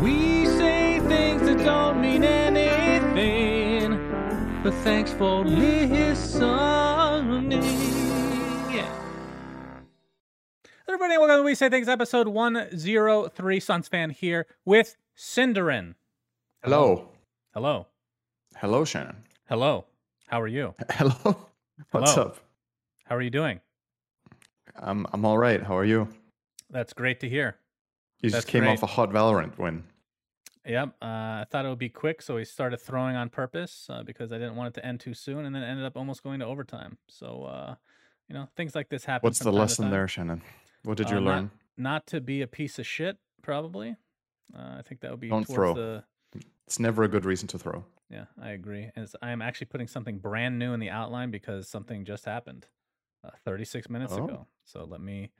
We say things that don't mean anything, but thanks for listening. Yeah. Everybody, welcome to We Say Things, episode 103. Suns fan here with SyndereN. Hello. Hello. Hello, Shannon. Hello. How are you? Hello. What's Hello. up? How are you doing? I'm I'm all right. How are you? That's great to hear. You That's just came great. off a hot Valorant win. Yep. Uh, I thought it would be quick, so we started throwing on purpose uh, because I didn't want it to end too soon, and then ended up almost going to overtime. So, uh, you know, things like this happen. What's the lesson there, Shannon? What did Uh, you not- learn? Not to be a piece of shit, probably. Uh, I think that would be Don't throw. the. It's never a good reason to throw. Yeah, I agree. And I am actually putting something brand new in the outline because something just happened uh, 36 minutes Oh. ago. So let me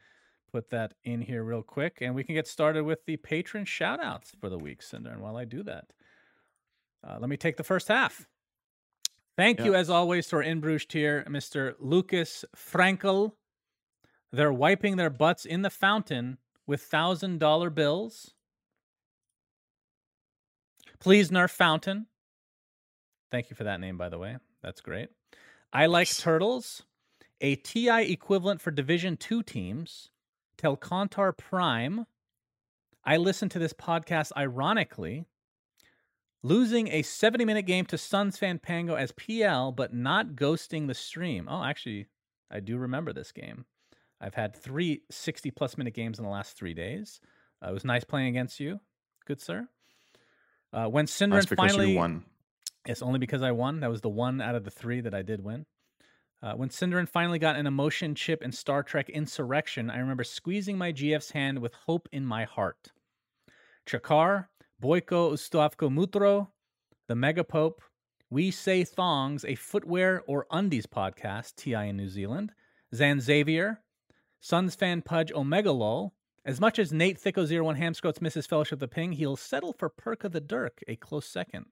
put that in here real quick and we can get started with the patron shout outs for the week, Cinder. And while I do that, uh, let me take the first half. Thank you, as always, to our in Bruges tier, Mr. Lucas Frankel. They're wiping their butts in the fountain with thousand dollar bills. Please nerf fountain. Thank you for that name, by the way. That's great. I like turtles. A TI equivalent for Division Two teams. Telcontar Prime. I listened to this podcast ironically. Losing a 70 minute game to Suns fan Pango as PL, but not ghosting the stream. Oh, actually, I do remember this game. I've had three 60 plus minute games in the last three days. Uh, it was nice playing against you. Good, sir. Uh, when SyndereN finally. you won. It's only because I won. That was the one out of the three that I did win. Uh, when SyndereN finally got an emotion chip in Star Trek Insurrection, I remember squeezing my GF's hand with hope in my heart. Chakar, Boyko Ustavko Mutro, the Mega Pope, We Say Thongs, a footwear or undies podcast, TI in New Zealand, Zan Xavier, Suns fan Pudge Omega Lol. As much as Nate Thicko01 Hamscroats misses Fellowship the Ping, he'll settle for Perk of the Dirk, a close second.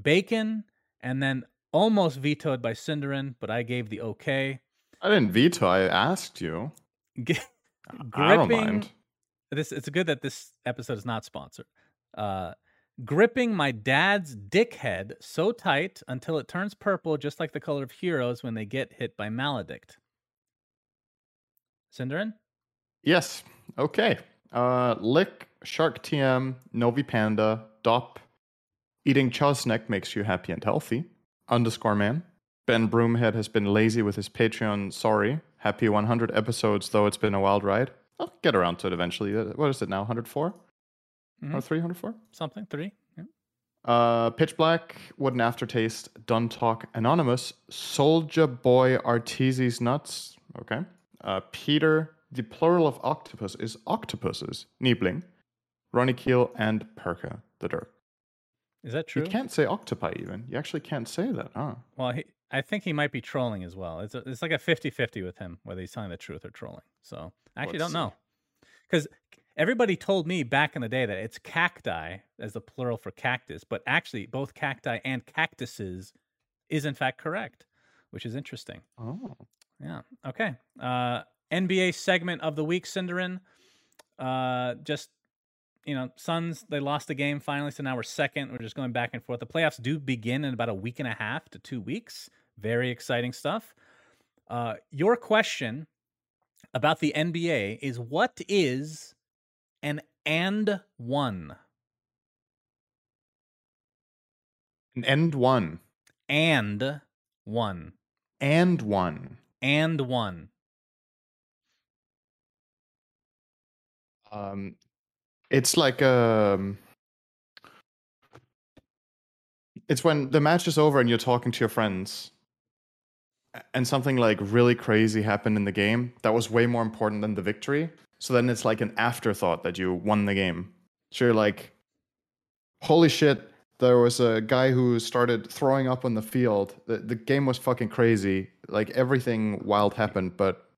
Bacon, and then almost vetoed by SyndereN, but I gave the okay. I didn't veto. I asked you. G- I don't mind. This it's good that this episode is not sponsored. Uh, gripping my dad's dick head so tight until it turns purple, just like the color of heroes when they get hit by maledict. SyndereN, Yes. Okay. Uh, Lick, Shark TM, Novi Panda, Dop, Eating Chosneck makes you happy and healthy. Underscore man. Ben Broomhead has been lazy with his Patreon. Sorry. Happy 100 episodes, though it's been a wild ride. I'll get around to it eventually. Uh, What is it now? 104? Mhm. Or 304? something three. Yeah. Uh, Pitch Black, Wooden Aftertaste, Dun Talk, Anonymous, Soldier Boy Arteezy's Nuts. Okay. Uh, Peter, the plural of octopus is octopuses. Niebling, Ronnie Keel, and Perka the Dirk. Is that true? You can't say octopi even. You actually can't say that, huh? Well, he, I think he might be trolling as well. It's a, it's like a 50-50 with him whether he's telling the truth or trolling. So I actually Let's don't know because everybody told me back in the day that it's cacti as the plural for cactus, but actually both cacti and cactuses is in fact correct, which is interesting. Oh. Yeah. Okay. Uh, NBA segment of the week, SyndereN. Uh, just you know, Suns they lost the game finally, so now we're second. We're just going back and forth. The playoffs do begin in about a week and a half to two weeks. Very exciting stuff. Uh, your question about the NBA is what is an and one An end one. and one And one. and one. Um, it's like um, it's when the match is over and you're talking to your friends, and something like really crazy happened in the game that was way more important than the victory. So then it's like an afterthought that you won the game. So you're like, holy shit, there was a guy who started throwing up on the field. The, the game was fucking crazy. Like everything wild happened, but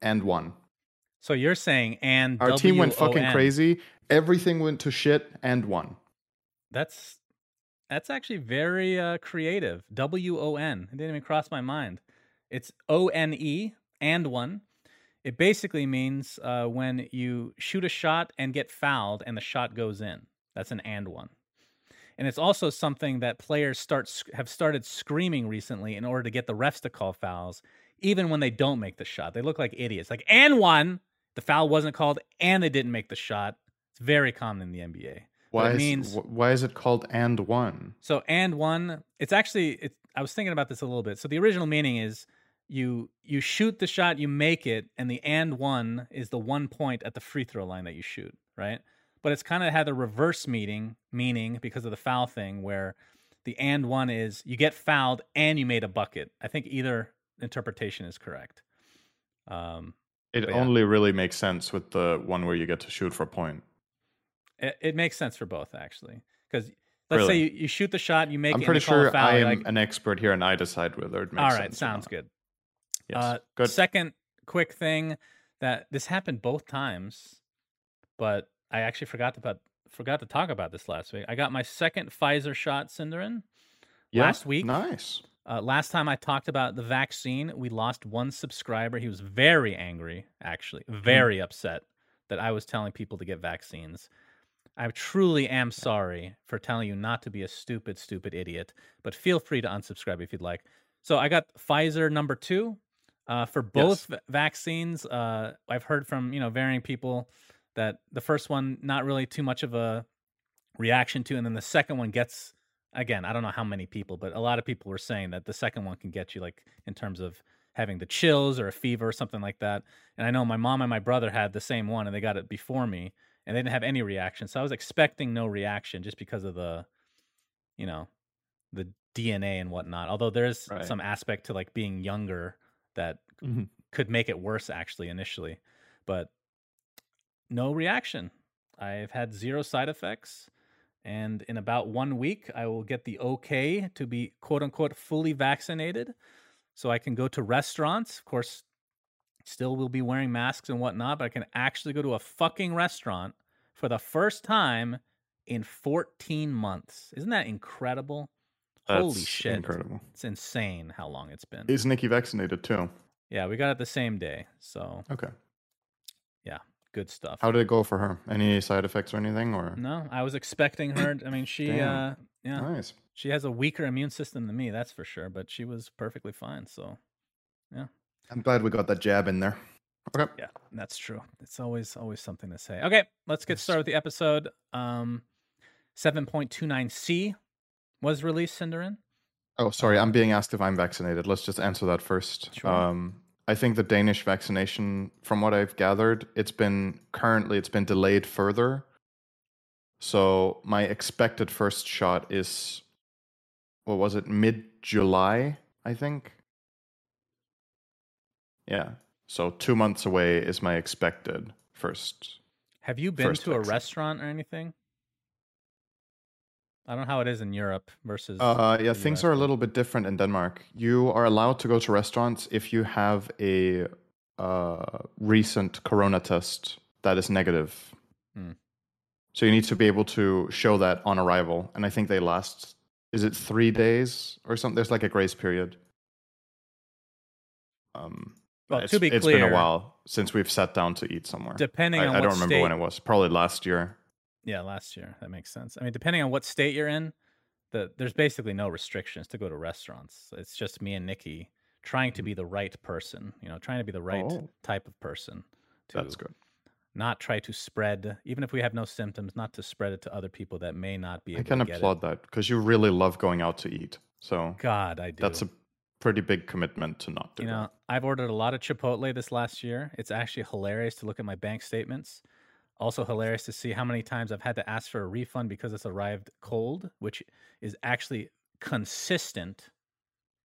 and one. So you're saying and Our team went fucking crazy. Everything went to shit and one. That's that's actually very uh, creative. W O N. It didn't even cross my mind. It's O N E and one. It basically means uh, when you shoot a shot and get fouled and the shot goes in. That's an and one. And it's also something that players start have started screaming recently in order to get the refs to call fouls, even when they don't make the shot. They look like idiots. Like and one, the foul wasn't called, and they didn't make the shot. It's very common in the NBA. Why is means why is it called and one? so and one, it's actually it, I was thinking about this a little bit. So the original meaning is you you shoot the shot, you make it, and the and one is the one point at the free throw line that you shoot, right? But it's kind of had a reverse meaning meaning because of the foul thing where the and one is you get fouled and you made a bucket. I think either interpretation is correct. Um, It But yeah. only really makes sense with the one where you get to shoot for a point. it, it makes sense for both actually because let's say you, you shoot the shot, you make I'm it, pretty and they call a sure foul, I am like, an expert here, and I decide whether it makes all sense. right, sounds good. Yes, Uh, good. Second quick thing that this happened both times, but I actually forgot about forgot to talk about this last week. I got my second Pfizer shot, SyndereN. Yeah, last week. Nice. Uh, last time I talked about the vaccine, we lost one subscriber. He was very angry, actually, Hmm. very upset that I was telling people to get vaccines. I truly am sorry for telling you not to be a stupid, stupid idiot, but feel free to unsubscribe if you'd like. So I got Pfizer number two. Uh, for both va- vaccines, uh, I've heard from you know varying people that the first one not really too much of a reaction to, and then the second one gets again. I don't know how many people, but a lot of people were saying that the second one can get you like in terms of having the chills or a fever or something like that. And I know my mom and my brother had the same one, and they got it before me, and they didn't have any reaction. So I was expecting no reaction just because of the, you know, the DNA and whatnot. Although there's Right. some aspect to like being younger that Mhm. could make it worse actually initially, but no reaction. I've had zero side effects. And in about one week, I will get the okay to be quote unquote fully vaccinated. So I can go to restaurants. Of course, still will be wearing masks and whatnot, but I can actually go to a fucking restaurant for the first time in 14 months. Isn't that incredible? Holy shit. Incredible. It's insane how long it's been. Is Nikki vaccinated too? yeah, we got it the same day. So Okay. Good stuff. How did it go for her? Any side effects or anything? Or no, I was expecting her. I mean, she, uh, yeah, nice. she has a weaker immune system than me, that's for sure. But she was perfectly fine. So yeah, I'm glad we got that jab in there. Okay. yeah, that's true. It's always always something to say. Okay, let's get started with the episode. Um, seven point two nine C was released. SyndereN. Oh, sorry. I'm being asked if I'm vaccinated. Let's just answer that first. Sure. Um, I think the Danish vaccination, from what I've gathered, it's been currently it's been delayed further. So my expected first shot is, what was it, mid July? I think. Yeah. So two months away is my expected first. Have you been to a restaurant or anything? I don't know how it is in Europe versus. Uh, yeah, things US, are a little bit different in Denmark. You are allowed to go to restaurants if you have a uh, recent corona test that is negative. Hmm. So you need to be able to show that on arrival, and I think they last. Is it three days or something? There's like a grace period. Um, Well, to be it's clear, it's been a while since we've sat down to eat somewhere. depending I, on I don't remember state, when it was. Probably last year. Yeah, last year. That makes sense. I mean, depending on what state you're in, the there's basically no restrictions to go to restaurants. It's just me and Nikki trying to be the right person. You know, trying to be the right Mm-hmm. Oh. type of person to That's good. not try to spread, even if we have no symptoms, not to spread it to other people that may not be I can to get applaud that because you really love going out to eat. So. God, I do. That's a pretty big commitment to not do you know, I've ordered a lot of Chipotle this last year. It's actually hilarious to look at my bank statements. Also hilarious to see how many times I've had to ask for a refund because it's arrived cold, which is actually consistent.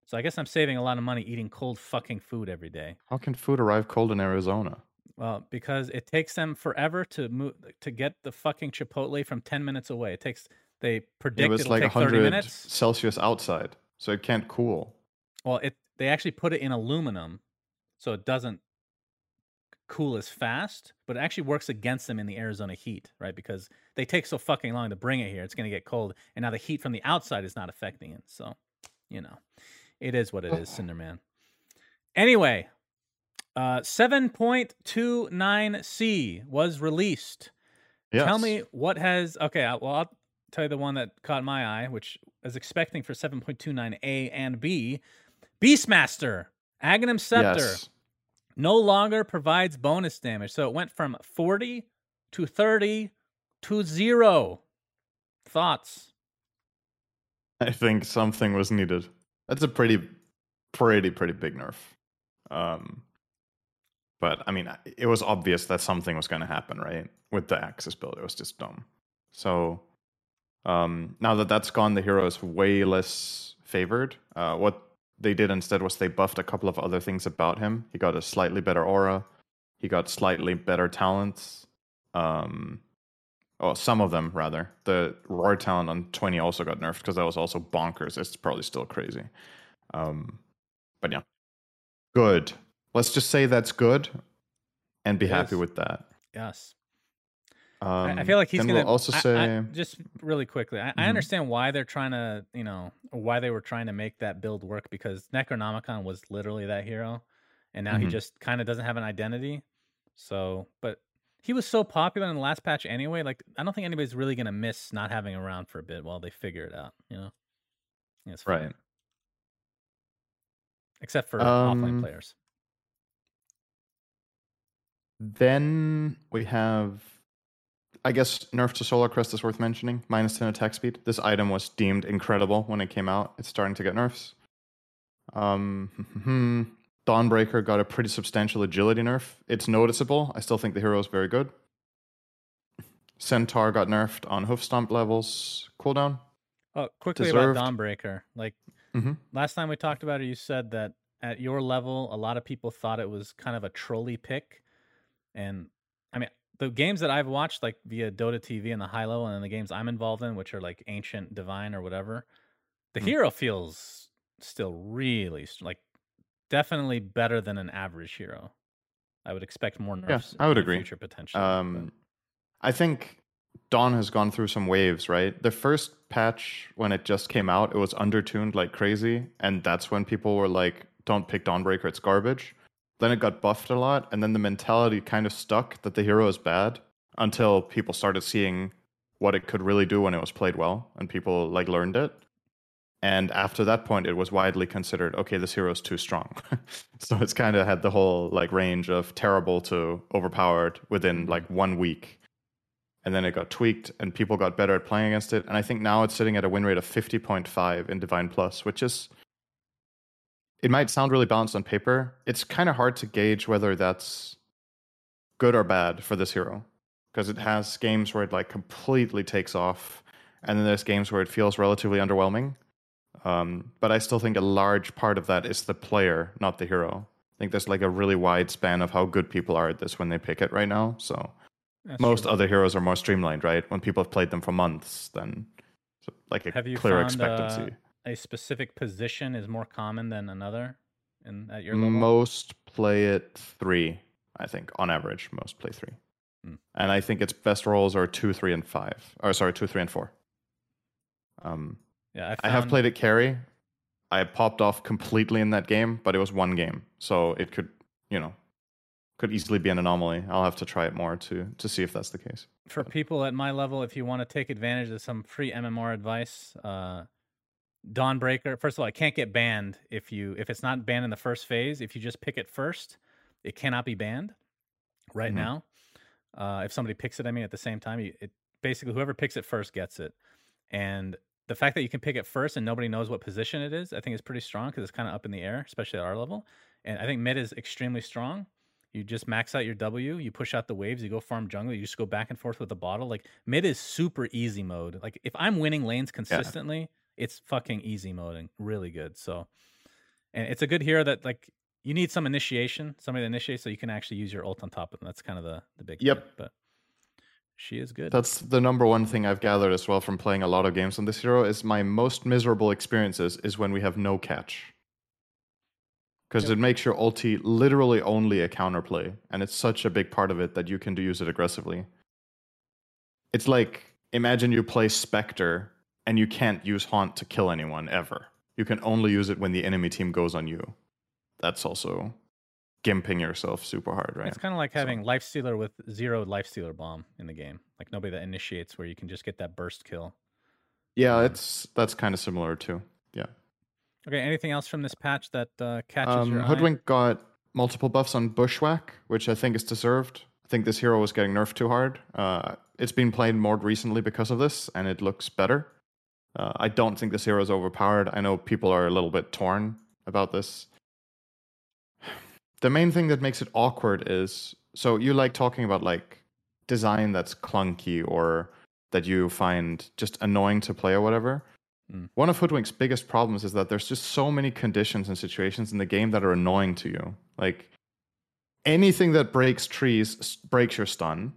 So I guess I'm saving a lot of money eating cold fucking food every day. How can food arrive cold in Arizona? Well, because it takes them forever to move to get the fucking Chipotle from ten minutes away. It takes they predict it was it'll like take thirty 100 minutes. Celsius outside, so it can't cool. Well, it they actually put it in aluminum, so it doesn't cool as fast, but it actually works against them in the Arizona heat, right? Because they take so fucking long to bring it here, it's going to get cold, and now the heat from the outside is not affecting it. So, you know, it is what it is, Cinderman. Anyway, uh, 7.29C was released. Yes. Tell me what has okay. I- Well, I'll tell you the one that caught my eye, which I was expecting for 7.29A and B. Beastmaster, Aghanim Scepter, Yes. No longer provides bonus damage. So it went from 40 to 30 to zero. Thoughts? I think something was needed. That's a pretty, pretty, pretty big nerf. Um, but I mean, it was obvious that something was going to happen, right? With the Axis build, it was just dumb. So um, now that that's gone, the hero is way less favored. Uh, what they did instead was they buffed a couple of other things about him. He got a slightly better aura. He got slightly better talents. Um, oh, some of them rather. The roar talent on twenty also got nerfed because that was also bonkers. It's probably still crazy. Um, but yeah, good. Let's just say that's good, and be It happy with that. Yes. Um, I, I feel like he's gonna we'll also say I- just really quickly. I, I Mhm. understand why they're trying to, you know, why they were trying to make that build work because Necronomicon was literally that hero, and now he Mhm. just kind of doesn't have an identity. So, but he was so popular in the last patch anyway. Like, I don't think anybody's really gonna miss not having him around for a bit while they figure it out. You know, it's fine. right. Except for Um, players. Then we have, I guess, nerf to Solar Crest is worth mentioning. Minus 10 attack speed. This item was deemed incredible when it came out. It's starting to get nerfs. Um, Dawnbreaker got a pretty substantial agility nerf. It's noticeable. I still think the hero is very good. Centaur got nerfed on hoof stomp levels. Cooldown. Oh, quickly deserved. about Dawnbreaker. Like hmm last time we talked about it, you said that at your level, a lot of people thought it was kind of a trolley pick. And the games that I've watched, like via Dota TV and the high level, and then the games I'm involved in, which are like Ancient Divine or whatever, the Hmm. hero feels still really like definitely better than an average hero. I would expect more nerfs. Yeah. I would in agree. Future potential. Um, I think Dawn has gone through some waves, right? The first patch when it just came out, it was undertuned like crazy, and that's when people were like, "Don't pick Dawnbreaker, it's garbage." Then it got buffed a lot, and then the mentality kind of stuck that the hero is bad until people started seeing what it could really do when it was played well, and people like learned it. And after that point, it was widely considered, okay, this hero is too strong. so it's kind of had the whole like range of terrible to overpowered within mm-hmm. like one week and then it got tweaked and people got better at playing against it and i think now it's sitting at a win rate of 50.5 in divine plus which is it might sound really balanced on paper it's kind of hard to gauge whether that's good or bad for this hero because it has games where it like completely takes off and then there's games where it feels relatively underwhelming um, but i still think a large part of that is the player not the hero i think there's like a really wide span of how good people are at this when they pick it right now so That's most true. other heroes are more streamlined, right? When people have played them for months, then like a Have you clear found, expectancy. A specific position is more common than another in at your level? Most play it three, I think, on average. Most play three, Hmm. and I think its best roles are two, three, and five. Or sorry, two, three, and four. Um, yeah, I have played it carry. I popped off completely in that game, but it was one game, so it could, you know, could easily be an anomaly. I'll have to try it more to to see if that's the case. for people at my level, if you want to take advantage of some free MMR advice, uh, Dawnbreaker. First of all, it can't get banned if you if it's not banned in the first phase. If you just pick it first, it cannot be banned. Right Mhm. now, uh, if somebody picks it, I mean, at the same time, you, it basically whoever picks it first gets it. And the fact that you can pick it first and nobody knows what position it is, I think is pretty strong because it's kind of up in the air, especially at our level. And I think mid is extremely strong. You just max out your W, you push out the waves, you go farm jungle, you just go back and forth with the bottle. Like mid is super easy mode. Like if I'm winning lanes consistently, it's fucking easy mode and really good. So, and it's a good hero that like you need some initiation, somebody to initiate, so you can actually use your ult on top of them. That's kind of the the big. Yep. Thing, but she is good. That's the number one thing I've gathered as well from playing a lot of games on this hero is my most miserable experiences is when we have no catch. Because Yep. it makes your ulti literally only a counterplay, and it's such a big part of it that you can do use it aggressively. It's like imagine you play Spectre and you can't use Haunt to kill anyone ever. You can only use it when the enemy team goes on you. That's also gimping yourself super hard, right? It's kind of like So- having life stealer with zero life stealer bomb in the game. Like nobody that initiates where you can just get that burst kill. Yeah, Um, it's that's kind of similar too. Yeah. Okay, anything else from this patch that uh, catches your Um, eye? Hoodwink got multiple buffs on Bushwhack, which I think is deserved. I think this hero was getting nerfed too hard. Uh, it's been played more recently because of this, and it looks better. Uh, I don't think this hero is overpowered. I know people are a little bit torn about this. The main thing that makes it awkward is so you like talking about like design that's clunky or that you find just annoying to play or whatever. Mm. One of Hoodwink's biggest problems is that there's just so many conditions and situations in the game that are annoying to you. Like anything that breaks trees breaks your stun.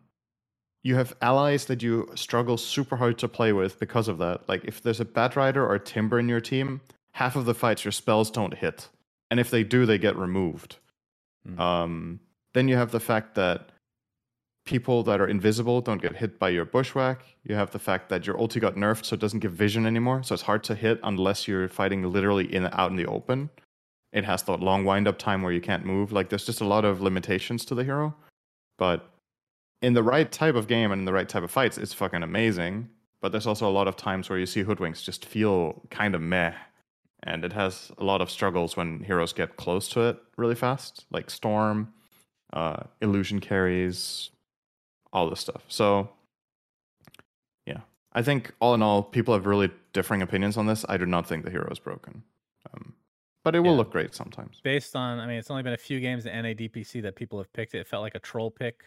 You have allies that you struggle super hard to play with because of that. Like if there's a Bat Rider or a Timber in your team, half of the fights your spells don't hit. And if they do, they get removed. Mm. Um, then you have the fact that people that are invisible don't get hit by your bushwhack. You have the fact that your ulti got nerfed, so it doesn't give vision anymore. So it's hard to hit unless you're fighting literally in out in the open. It has the long wind up time where you can't move. Like there's just a lot of limitations to the hero. But in the right type of game and in the right type of fights, it's fucking amazing. But there's also a lot of times where you see hoodwinks just feel kind of meh. And it has a lot of struggles when heroes get close to it really fast, like Storm, uh, illusion carries, all this stuff. So, yeah, I think all in all, people have really differing opinions on this. I do not think the hero is broken, um, but it will Yeah. look great sometimes. Based on, I mean, it's only been a few games in NADPC that people have picked it. It felt like a troll pick,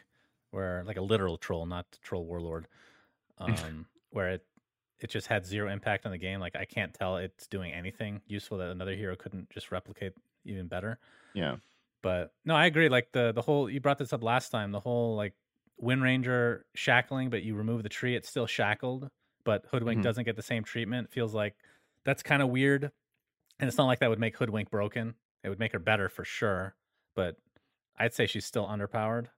where like a literal troll, not troll warlord, um, where it it just had zero impact on the game. Like I can't tell it's doing anything useful that another hero couldn't just replicate even better. Yeah, But no, I agree. Like the the whole you brought this up last time. The whole like Wind Ranger shackling, but you remove the tree, it's still shackled. But Hoodwink Mhm. doesn't get the same treatment. Feels like that's kind of weird. And it's not like that would make Hoodwink broken. It would make her better for sure. But I'd say she's still underpowered.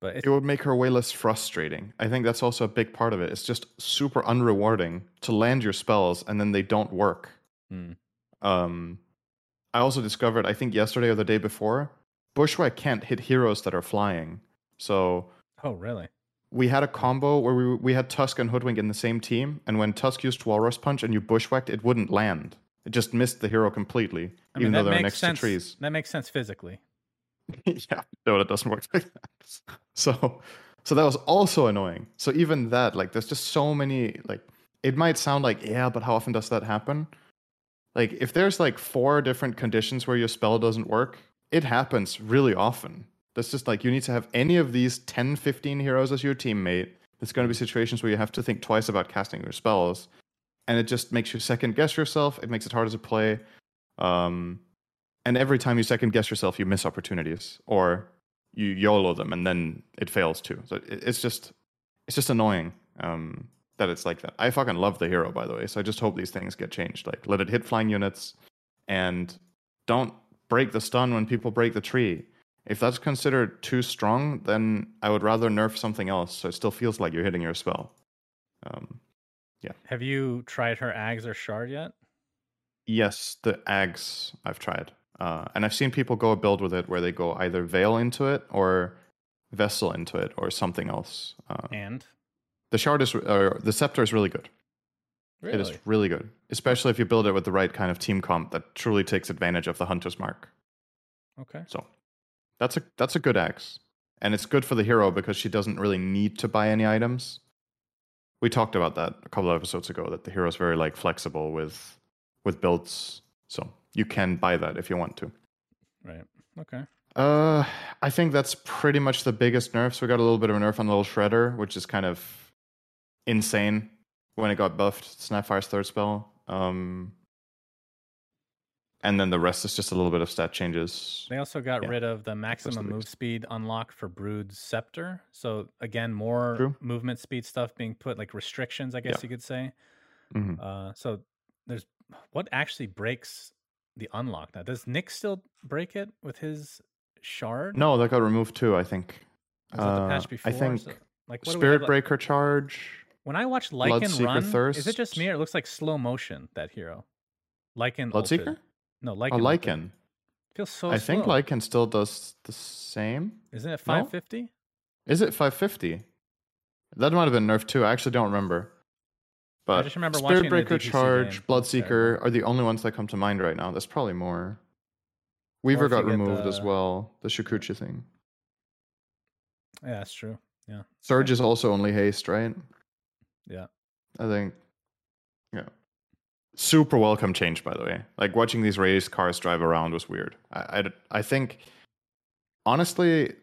But it would make her way less frustrating. I think that's also a big part of it. It's just super unrewarding to land your spells and then they don't work. Hmm. Um, I also discovered, I think yesterday or the day before, Bushwhack can't hit heroes that are flying. So oh really? we had a combo where we we had Tusk and Hoodwink in the same team, and when Tusk used Walrus Punch and you bushwhacked, it wouldn't land. It just missed the hero completely, I mean even though that they're makes next sense. to trees. That makes sense physically. yeah, no, it doesn't work like that. So, so that was also annoying. So even that, like, there's just so many. Like, it might sound like yeah, but how often does that happen? Like, if there's like four different conditions where your spell doesn't work, it happens really often. That's just like you need to have any of these 10, 15 heroes as your teammate. There's going to be situations where you have to think twice about casting your spells, and it just makes you second guess yourself. It makes it harder to play. Um, and every time you second guess yourself, you miss opportunities or you YOLO them, and then it fails too. So it's just it's just annoying um, that it's like that. I fucking love the hero, by the way. So I just hope these things get changed. Like let it hit flying units, and don't break the stun when people break the tree. If that's considered too strong, then I would rather nerf something else so it still feels like you're hitting your spell. Um, Have you tried her Ags or Shard yet? Yes, the Ags I've tried. Uh, and I've seen people go a build with it where they go either Veil into it or Vessel into it or something else. Uh, And the Shard is, or the Scepter is really good. It is really good, especially if you build it with the right kind of team comp that truly takes advantage of the Hunter's Mark. okay. So that's a that's a good axe, and it's good for the hero because she doesn't really need to buy any items. We talked about that a couple of episodes ago that the hero is very like flexible with with builds, so you can buy that if you want to. Right. Okay. Uh, I think that's pretty much the biggest nerfs. We got a little bit of a nerf on Little Shredder, which is kind of insane when it got buffed. Snapfire's third spell. Um, and then the rest is just a little bit of stat changes. They also got Yeah, rid of the maximum move speed unlock for Brood's Scepter. So again, more True. movement speed stuff being put, like restrictions, I guess Yeah. you could say. Mhm. Uh, so there's what actually breaks the unlock now? Does Nick still break it with his shard? No, that got removed too. I think. Was that the Uh, patch before? I think So, like what do have, Spirit like- Breaker charge. When I watch Lycan run, is it just me or it looks like slow motion that hero? Lycan Bloodseeker? ulted. No, Oh, Lycan. ulted. Lycan. Feels so I think slow. Lycan still does the same. Isn't it No? 550? Is it 550? That might have been nerfed too. I actually don't remember. But just remember Spirit the Breaker charge, Bloodseeker are the only ones that come to mind right now. There's probably more. Weaver got removed as well. The Shukuchi thing. Yeah, that's true. Yeah. Surge is also only haste, right? Yeah. I think. Yeah. Super welcome change, by the way. Like watching these race cars drive around was weird. I, I, I think, honestly,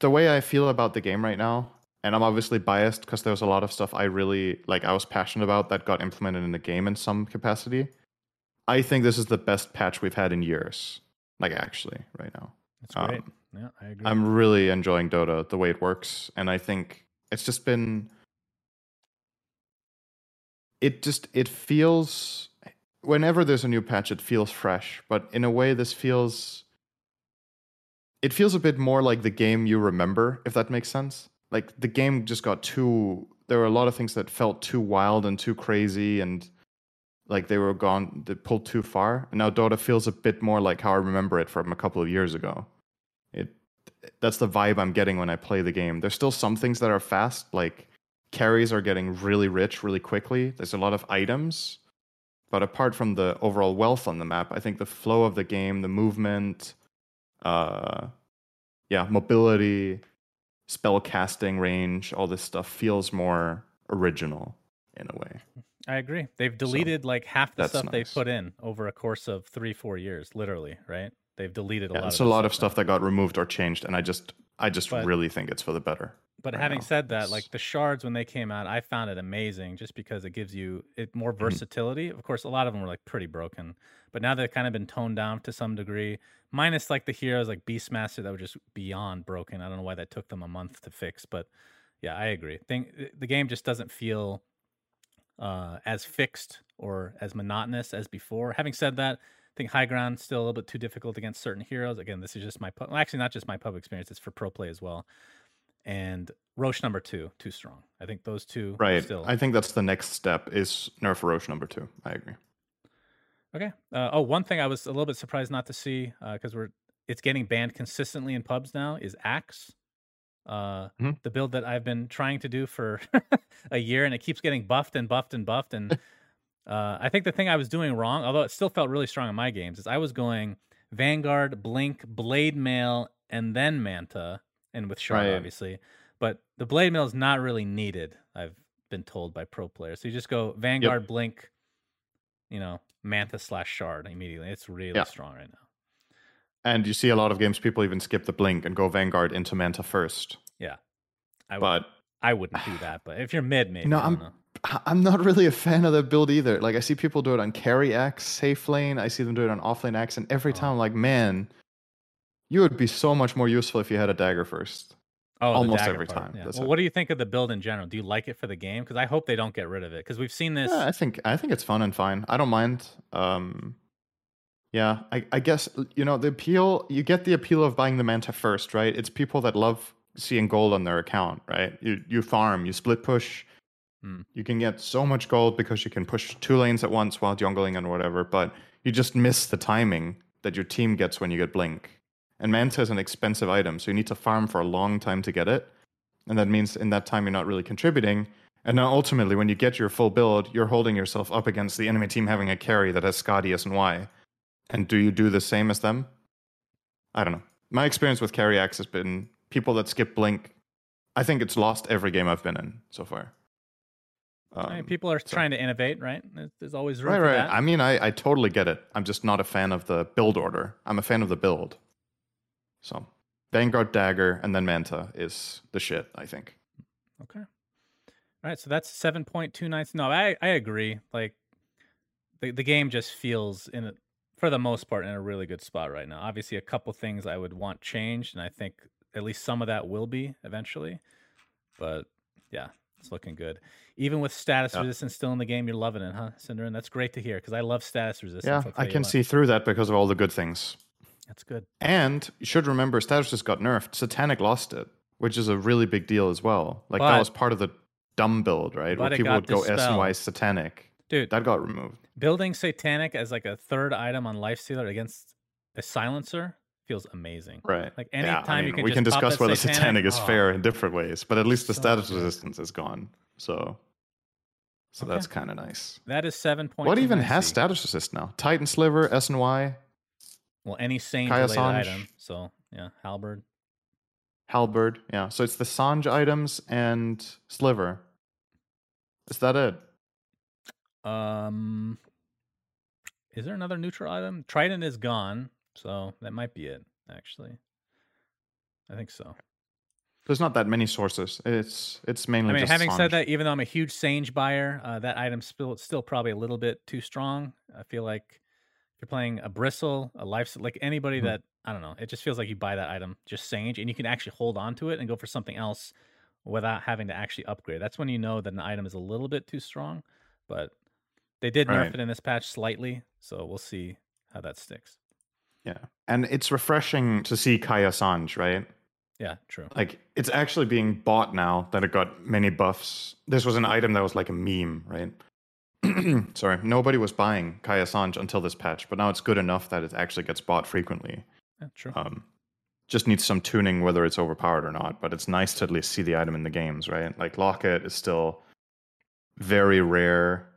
the way I feel about the game right now, and I'm obviously biased because there was a lot of stuff I really like, I was passionate about that got implemented in the game in some capacity. I think this is the best patch we've had in years. Like, actually, right now. That's great. Um, yeah, I agree. I'm really enjoying Dota the way it works, and I think it's just been. It just it feels whenever there's a new patch, it feels fresh, but in a way, this feels. It feels a bit more like the game you remember, if that makes sense. Like the game just got too. There were a lot of things that felt too wild and too crazy, and like they were gone, they pulled too far. And now Dota feels a bit more like how I remember it from a couple of years ago. It that's the vibe I'm getting when I play the game. There's still some things that are fast, like carries are getting really rich really quickly. There's a lot of items, but apart from the overall wealth on the map, I think the flow of the game, the movement, uh, yeah, mobility, spell casting range, all this stuff feels more original in a way. I agree. They've deleted like half the stuff they've put in over a course of three, four years, literally, right? They've deleted a Yeah, lot. it's of a lot of stuff that got removed or changed, and I just, I just But- really think it's for the better. But right having now. said that, It's- like the shards when they came out, I found it amazing just because it gives you it more Mm-hmm. versatility. Of course, a lot of them were like pretty broken, but now they've kind of been toned down to some degree. Minus like the heroes like Beastmaster that were just beyond broken. I don't know why that took them a month to fix, but yeah, I agree. Think the game just doesn't feel uh, as fixed or as monotonous as before. Having said that, I think high ground still a little bit too difficult against certain heroes. Again, this is just my pub. Well, actually, not just my pub experience; it's for pro play as well. And Rosh number two, too strong. I think those two Right. still I think that's the next step is nerf Rosh number two. I agree. okay. Uh, oh, one thing I was a little bit surprised not to see because we're it's getting banned consistently in pubs now is Axe. Uh, Mhm. The build that I've been trying to do for a year, and it keeps getting buffed and buffed and buffed. And uh, I think the thing I was doing wrong, although it still felt really strong in my games, is I was going Vanguard, Blink, Blade Mail, and then Manta, and with Shard Right. obviously. But the Blade Mail is not really needed. I've been told by pro players. So you just go Vanguard, Blink, you know, Manta slash Shard immediately. It's really Yeah. strong right now. And you see a lot of games people even skip the blink and go Vanguard into Manta first. I would, But I wouldn't do that. But if you're mid, maybe. No, I I'm- know. I- I'm not really a fan of that build either. Like I see people do it on carry Axe, safe lane. I see them do it on offlane Axe, and every Oh. time I'm like, man, you would be so much more useful if you had a dagger first. Oh, almost every part, time, Yeah. Well, what do you think of the build in general? Do you like it for the game? Because I hope they don't get rid of it. Because we've seen this. Yeah, I think I think it's fun and fine. I don't mind. Um, yeah, I, I guess you know the appeal. You get the appeal of buying the Manta first, right? It's people that love seeing gold on their account, right? You you farm, you split push. Hmm. You can get so much gold because you can push two lanes at once while jungling and whatever, but you just miss the timing that your team gets when you get blink. And Manta is an expensive item, so you need to farm for a long time to get it. And that means in that time you're not really contributing. And now ultimately, when you get your full build, you're holding yourself up against the enemy team having a carry that has Scadius and Y. And do you do the same as them? I don't know. My experience with carry axe has been people that skip blink. I think it's lost every game I've been in so far. I mean, Um, people are so- trying to innovate, right? There's- always room right, right. that. I mean, I, I totally get it. I'm just not a fan of the build order. I'm a fan of the build. So, Vanguard Dagger and then Manta is the shit, I think. Okay. All right, so that's seven point two nine. No, I I agree. Like the the game just feels in a, for the most part in a really good spot right now. Obviously, a couple things I would want changed, and I think at least some of that will be eventually. But yeah, it's looking good. Even with status Yeah. resistance still in the game, you're loving it, huh, SyndereN? That's great to hear because I love status resistance. Yeah, I can see through that because of all the good things. That's good. And you should remember, status just got nerfed. Satanic lost it, which is a really big deal as well. Like that was part of the dumb build, right? Where people would go S and. Y Satanic. Dude, That got removed. building satanic as like a third item on Life lifestealer against a silencer feels amazing. Right. Like Yeah, anytime I mean, you can we just can discuss whether satanic, satanic, is oh, fair in different ways, but at least the So status good. resistance is gone. So, so Okay. that's kind of nice. That is seven points. What even has status resist now? Titan Sliver, S and Y, Well, any Kaya related item. So yeah, halberd. Halberd. Yeah. So it's the Sange items and Sliver. Is that it? Um, is there another neutral item? Trident is gone, so that might be it. Actually, I think so. There's not that many sources. It's it's mainly I mean, having said that, even though I'm a huge Sange buyer, uh, that item's still still probably a little bit too strong. I feel like if you're playing a bristle, a life, like anybody Mhm. that I don't know, it just feels like you buy that item just Sange, and you can actually hold on to it and go for something else without having to actually upgrade. That's when you know that an item is a little bit too strong. But they did nerf Right. it in this patch slightly, so we'll see how that sticks. Yeah. And it's refreshing to see Kaya Sange, right? Yeah, true. Like it's actually being bought now that it got many buffs. This was an item that was like a meme, right? Sorry, nobody was buying Kaya Sange until this patch, but now it's good enough that it actually gets bought frequently. Yeah, true. Um, just needs some tuning whether it's overpowered or not, but it's nice to at least see the item in the games, right? Like Locket is still very rare,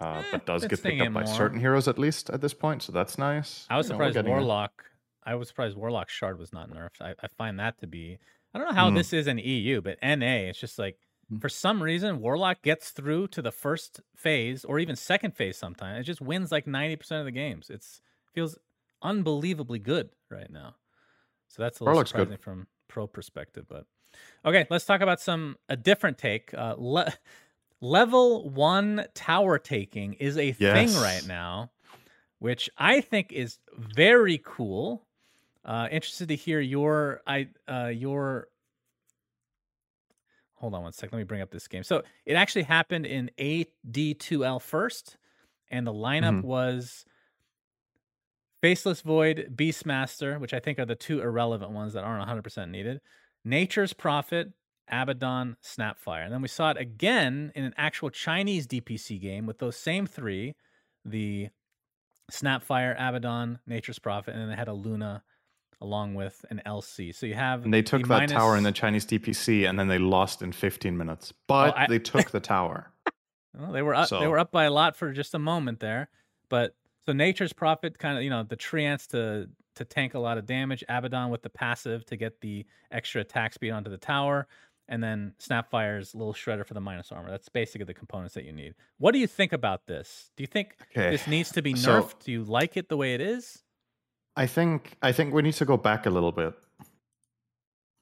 uh, Eh, but does get picked up by more. certain heroes at least at this point, so that's nice. I was You surprised. Warlock. I was surprised Warlock Shard was not nerfed. I, I find that to be. I don't know how Hmm. this is in EU, but NA, it's just like. For some reason Warlock gets through to the first phase or even second phase. Sometimes it just wins like ninety percent of the games. It's feels unbelievably good right now. So that's a little Warlock's good. surprising from pro perspective. But okay, let's talk about some a different take. Uh, le- level one tower taking is a thing right now, which I think is very cool. Uh, interested to hear your I uh, your. Hold on one sec. Let me bring up this game. So it actually happened in AD2L first, and the lineup Mhm. was Faceless Void, Beastmaster, which I think are the two irrelevant ones that aren't 100% needed. Nature's Prophet, Abaddon, Snapfire. And then we saw it again in an actual Chinese DPC game with those same three the Snapfire, Abaddon, Nature's Prophet, and then they had a Luna along with an LC. So you have. And they took the that tower in the Chinese DPC, and then they lost in 15 minutes. But I- they took the tower. Well, they were up, they were up by a lot for just a moment there, but so Nature's Prophet kind of you know the Treants to to tank a lot of damage, Abaddon with the passive to get the extra attack speed onto the tower, and then Snapfire's little shredder for the minus armor. That's basically the components that you need. What do you think about this? Do you think Okay. this needs to be so- nerfed? do you like it the way it is? I think I think we need to go back a little bit.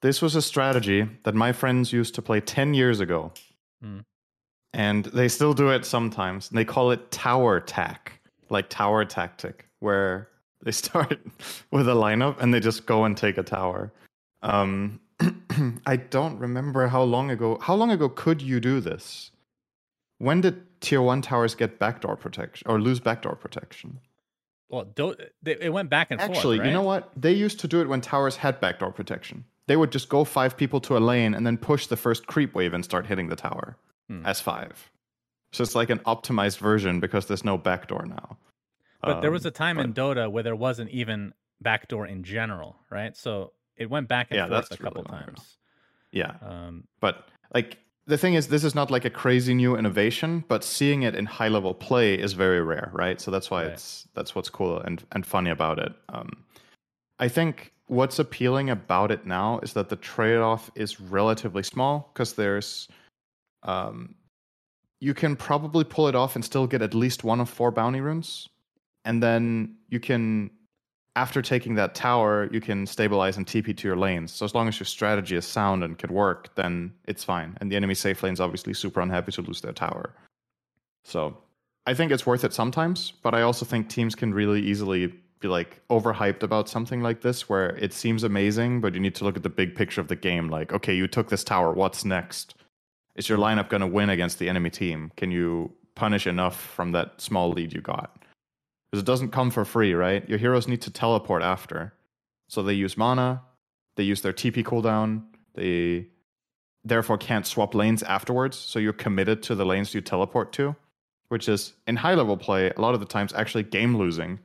This was a strategy that my friends used to play 10 years ago. Hmm. And they still do it sometimes. They call it tower tack, like tower tactic, where they start with a lineup and they just go and take a tower. Um, I don't remember how long ago. How long ago could you do this? When did tier one towers get backdoor protection or lose backdoor protection? Well, they, it went back and forth? Actually, forth. you know what? They used to do it when towers had backdoor protection. They would just go five people to a lane and then push the first creep wave and start hitting the tower Hmm. as five. So it's like an optimized version because there's no backdoor now. But there was Um, a time in but- Dota where there wasn't even backdoor in general, right? So it went back and Yeah, forth a couple really times. Yeah, Um, but like the thing is, this is not like a crazy new innovation, but seeing it in high level play is very rare, right? So that's why Right. it's that's what's cool and and funny about it. Um, I think what's appealing about it now is that the trade off is relatively small because there's um, you can probably pull it off and still get at least one of four bounty runes, and then you can after taking that tower, you can stabilize and TP to your lanes. So as long as your strategy is sound and can work, then it's fine. And the enemy safe lane's obviously super unhappy to lose their tower. So I think it's worth it sometimes, but I also think teams can really easily be like overhyped about something like this where it seems amazing, but you need to look at the big picture of the game. Like, okay, you took this tower, what's next? Is your lineup going to win against the enemy team? Can you punish enough from that small lead you got? Because it doesn't come for free, right? Your heroes need to teleport after. So they use mana, they use their TP cooldown, they therefore can't swap lanes afterwards. So you're committed to the lanes you teleport to, which is in high level play, a lot of the times actually game losing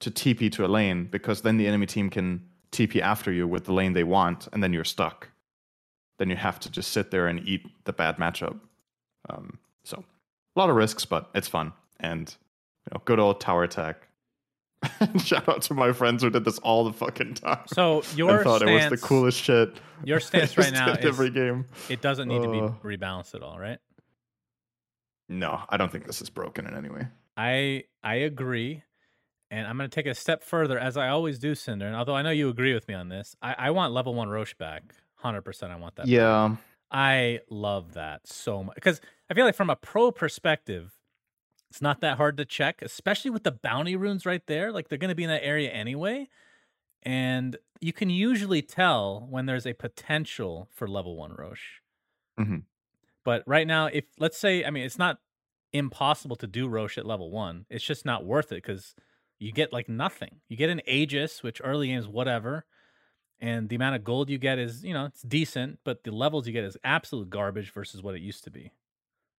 to TP to a lane because then the enemy team can TP after you with the lane they want, and then you're stuck. Then you have to just sit there and eat the bad matchup. Um, so a lot of risks, but it's fun and know, good old tower attack. Shout out to my friends who did this all the fucking time. So your I thought stance, it was the coolest shit. Your stance right now is every game. it doesn't need to Uh. be rebalanced at all, right? No, I don't think this is broken in any way. I I agree, and I'm going to take it a step further, as I always do, Cinder. And although I know you agree with me on this, I, I want level one Rosh back. Hundred percent, I want that. back. Yeah, I love that so much because I feel like from a pro perspective, it's not that hard to check, especially with the bounty runes right there. Like they're going to be in that area anyway, and you can usually tell when there's a potential for level one Rosh. Mhm. But right now, if let's say, I mean, it's not impossible to do Rosh at level one. It's just not worth it because you get like nothing. You get an Aegis, which early games whatever, and the amount of gold you get is you know it's decent, but the levels you get is absolute garbage versus what it used to be.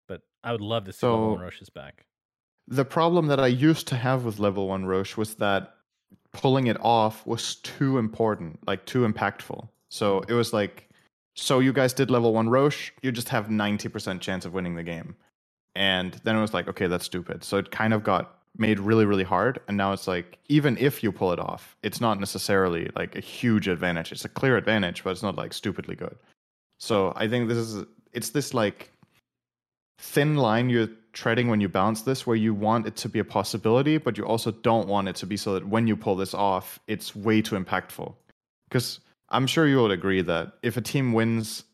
But I would love to see level one So- Roshes back. The problem that I used to have with level one Rosh was that pulling it off was too important, like too impactful. So it was like, so you guys did level one Rosh, you just have 90% chance of winning the game. And then it was like, okay, that's stupid. So it kind of got made really, really hard. And now it's like, even if you pull it off, it's not necessarily like a huge advantage. It's a clear advantage, but it's not like stupidly good. So I think this is, it's this like thin line you're treading when you balance this where you want it to be a possibility but you also don't want it to be so that when you pull this off it's way too impactful. Because i'm sure you would agree that if a team wins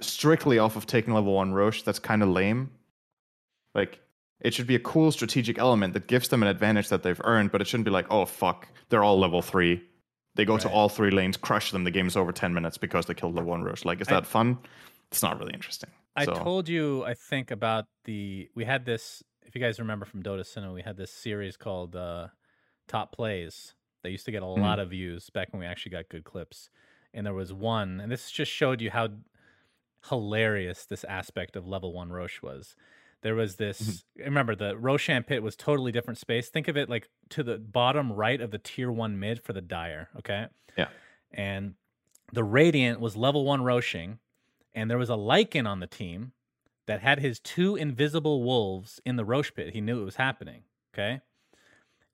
strictly off of taking level 1 Rosh that's kind of lame. Like it should be a cool strategic element that gives them an advantage that they've earned but it shouldn't be like oh fuck they're all level 3 they go to all three lanes crush them the game's over 10 minutes because they killed level 1 Rosh. Like is I- that fun? It's not really interesting I So- told you, I think about the we had this. If you guys remember from Dota Cinema, we had this series called uh, Top Plays. They used to get a Mhm. lot of views back when we actually got good clips. And there was one, and this just showed you how hilarious this aspect of level one Rosh was. There was this. Remember, the Roshan pit was totally different space. Think of it like to the bottom right of the tier one mid for the Dire. Okay. Yeah. And the Radiant was level one Roshing, and there was a Lycan on the team that had his two invisible wolves in the Rosh pit. He knew it was happening. Okay.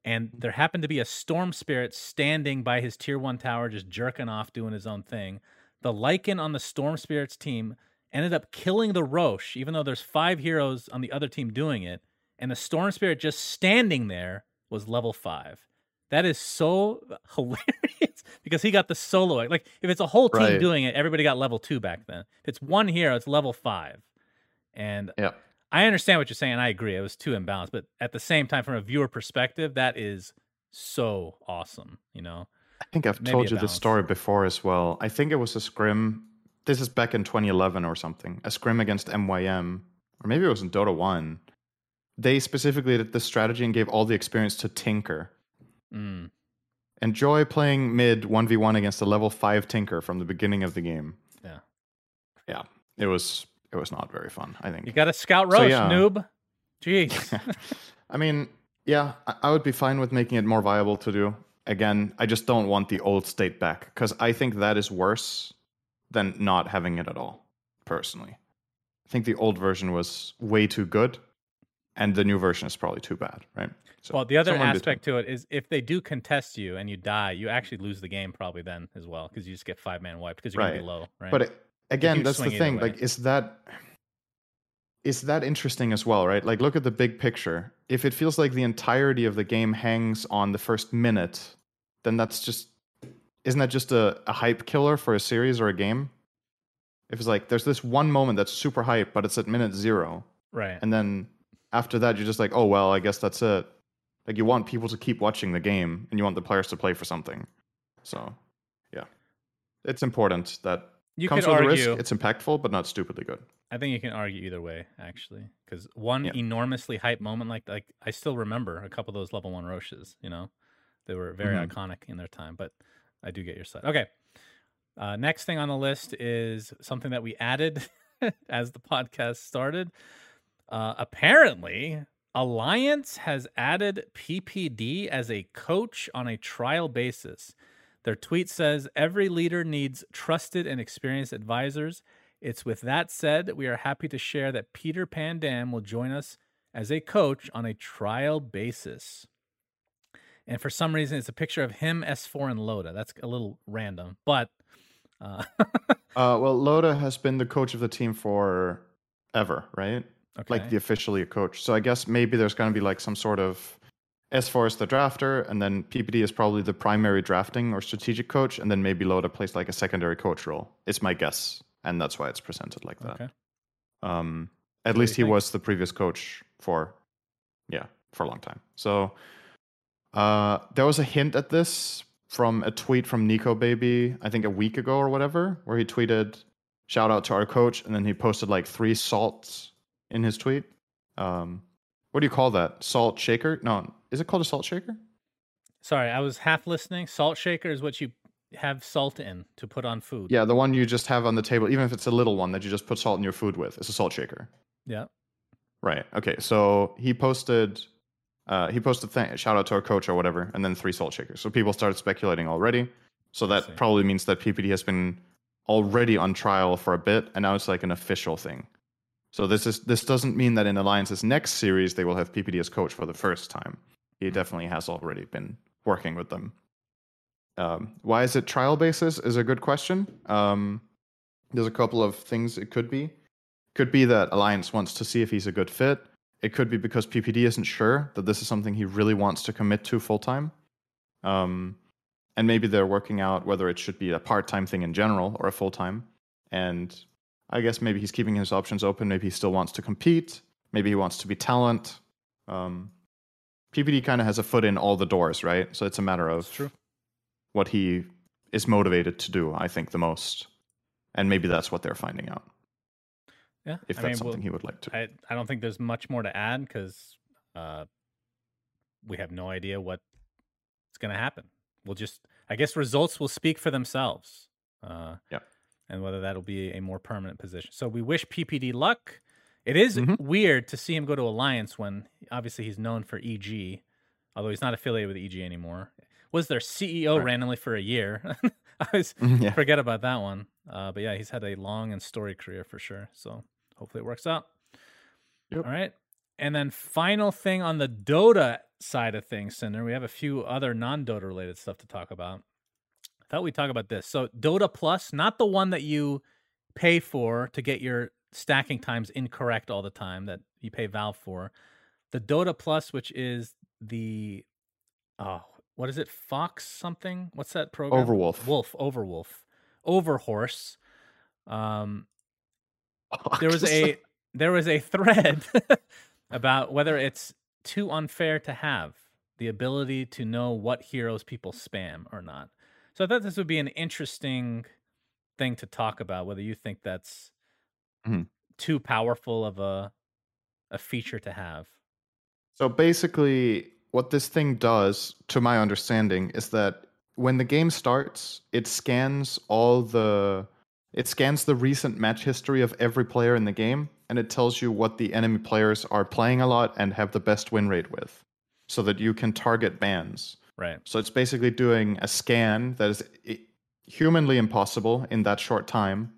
And there happened to be a storm spirit standing by his tier one tower, just jerking off, doing his own thing. The Lycan on the storm spirit's team ended up killing the Rosh, even though there's five heroes on the other team doing it. And the storm spirit just standing there was level five. That is so hilarious because he got the solo. Like if it's a whole team Right. doing it, everybody got level two back then. If it's one hero, it's level five. And yeah I understand what you're saying. I agree. It was too imbalanced, but at the same time, from a viewer perspective, that is so awesome. You know, I think I've Maybe told you this story before as well. I think it was a scrim. This is back in 2011 or something. A scrim against MYM, or maybe it was in Dota 1. They specifically did this strategy and gave all the experience to Tinker. Mm, Enjoy playing mid 1v1 against a level 5 Tinker from the beginning of the game. Yeah. Yeah. It was it was not very fun, I think. you got a scout So, yeah. noob. Jeez. I mean, yeah, I- I would be fine with making it more viable to do. Again, I just don't want the old state back because I think that is worse than not having it at all, personally. I think the old version was way too good, and the new version is probably too bad, right? So, well, the other aspect to it is if they do contest you and you die, you actually lose the game probably then as well because you just get five man wiped because you're gonna be low, right? But it, again, that's the thing. way. Like, is that is that interesting as well, right? Like, look at the big picture. If it feels like the entirety of the game hangs on the first minute, then that's just isn't that just a, a hype killer for a series or a game? If it's like there's this one moment that's super hype, but it's at minute zero, right. and then after that, you're just like, oh well, I guess that's it. Like you want people to keep watching the game, and you want the players to play for something. So, yeah, it's important that You comes could with a argue. risk. It's impactful, but not stupidly good. I think you can argue either way, actually, because one Yeah. enormously hype moment, like like I still remember a couple of those level one Roshes. You know, they were very Mhm. iconic in their time. But I do get your side. Okay. Uh, next thing on the list is something that we added as the podcast started. Uh, apparently, Alliance has added PPD as a coach on a trial basis. Their tweet says every leader needs trusted and experienced advisors. It's with that said we are happy to share that Peter Pandam will join us as a coach on a trial basis. And for some reason, it's a picture of him, S4, and Loda. That's a little random, but uh, Uh, well, Loda has been the coach of the team for ever, right? Okay. Like the officially a coach. So I guess maybe there's going to be like some sort of S4 is the drafter, and then PPD is probably the primary drafting or strategic coach, and then maybe Loda plays like a secondary coach role. It's my guess, and that's why it's presented like that. okay. Um, So what at least he think? was the previous coach for, yeah, for a long time. So uh, there was a hint at this from a tweet from Nikobaby, I think a week ago or whatever, where he tweeted, "Shout out to our coach," and then he posted like three salts in his tweet. Um, what do you call that? Salt shaker? No, is it called a salt shaker? Sorry, I was half listening. Salt shaker is what you have salt in to put on food. Yeah, the one you just have on the table, even if it's a little one that you just put salt in your food with. It's a salt shaker. Yeah. Right. Okay. So he posted, uh, he posted th- shout out to our coach or whatever, and then three salt shakers. So people started speculating already. So that probably means that PPD has been already on trial for a bit, and now it's like an official thing. So this is this doesn't mean that in Alliance's next series they will have PPD as coach for the first time. He definitely has already been working with them. Um, why is it trial basis? Is a good question. Um, there's a couple of things it could be. Could be that Alliance wants to see if he's a good fit. It could be because PPD isn't sure that this is something he really wants to commit to full time. Um, and maybe they're working out whether it should be a part time thing in general or a full time. And I guess maybe he's keeping his options open. Maybe he still wants to compete. Maybe he wants to be talent. Um, PPD kind of has a foot in all the doors, right? So it's a matter of true. what he is motivated to do, I think, the most. And maybe that's what they're finding out, Yeah. if I that's mean, we'll- something he would like to. I, I don't think there's much more to add because uh, we have no idea what's going to happen. We'll just, I guess, results will speak for themselves. Uh, Yep. And whether that'll be a more permanent position. So we wish PPD luck. It is Mhm. weird to see him go to Alliance when obviously he's known for EG, although he's not affiliated with EG anymore. Was their CEO Right. randomly for a year? I always yeah. forget about that one. Uh, but yeah, he's had a long and storied career for sure. So hopefully it works out. Yep. All right. And then final thing on the Dota side of things, Cinder, we have a few other non-Dota related stuff to talk about. I thought we'd talk about this. So Dota Plus, not the one that you pay for to get your stacking times incorrect all the time that you pay Valve for. The Dota Plus, which is the oh, what is it? Fox something? What's that program? Overwolf. Wolf, Overwolf, Overhorse. Um, there was a there was a thread about whether it's too unfair to have the ability to know what heroes people spam or not. So I thought this would be an interesting thing to talk about. Whether you think that's Mhm. too powerful of a a feature to have. So basically, what this thing does, to my understanding, is that when the game starts, it scans all the it scans the recent match history of every player in the game, and it tells you what the enemy players are playing a lot and have the best win rate with, so that you can target bans. Right. So it's basically doing a scan that is humanly impossible in that short time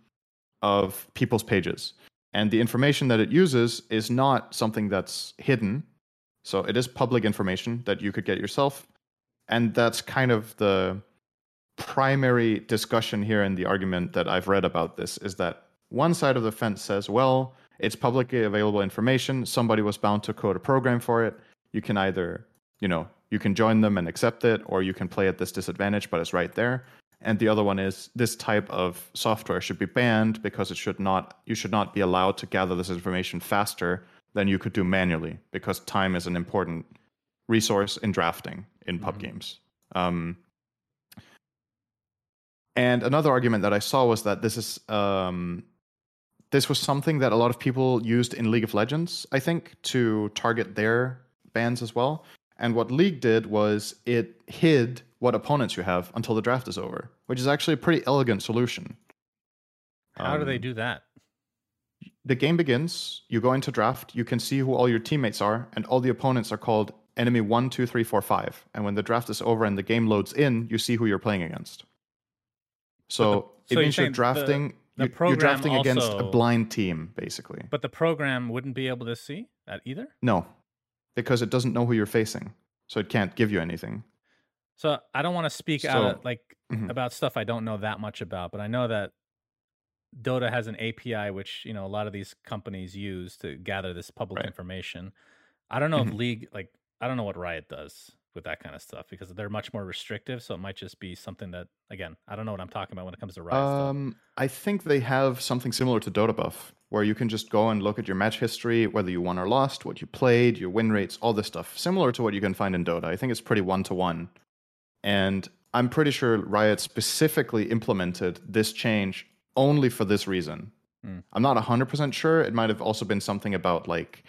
of people's pages. And the information that it uses is not something that's hidden. So it is public information that you could get yourself. And that's kind of the primary discussion here in the argument that I've read about this is that one side of the fence says, well, it's publicly available information. Somebody was bound to code a program for it. You can either, you know, you can join them and accept it, or you can play at this disadvantage, but it's right there. And the other one is this type of software should be banned because it should not you should not be allowed to gather this information faster than you could do manually because time is an important resource in drafting in pub Mhm. games. Um, and another argument that I saw was that this is um, this was something that a lot of people used in League of Legends, I think, to target their bans as well. And what League did was it hid what opponents you have until the draft is over, which is actually a pretty elegant solution. How do they Um, do that? the game begins, you go into draft, you can see who all your teammates are, and all the opponents are called enemy one, two, three, four, five. And when the draft is over and the game loads in, you see who you're playing against. So, so it you're means you're the- drafting the you- you're program drafting against a blind team, basically. But the program wouldn't be able to see that either. No. Because it doesn't know who you're facing. So it can't give you anything. So I don't want to speak out of, like Mhm. about stuff I don't know that much about, but I know that Dota has an API which you know a lot of these companies use to gather this public Right. information. I don't know if Mhm. League like I don't know what Riot does with that kind of stuff because they're much more restrictive. So it might just be something that again I don't know what I'm talking about when it comes to Riot stuff. Um, I think they have something similar to Dotabuff, where you can just go and look at your match history, whether you won or lost, what you played, your win rates, all this stuff. Similar to what you can find in Dota. I think it's pretty one to one. And I'm pretty sure Riot specifically implemented this change only for this reason. Hmm. I'm not 100% sure. It might have also been something about like.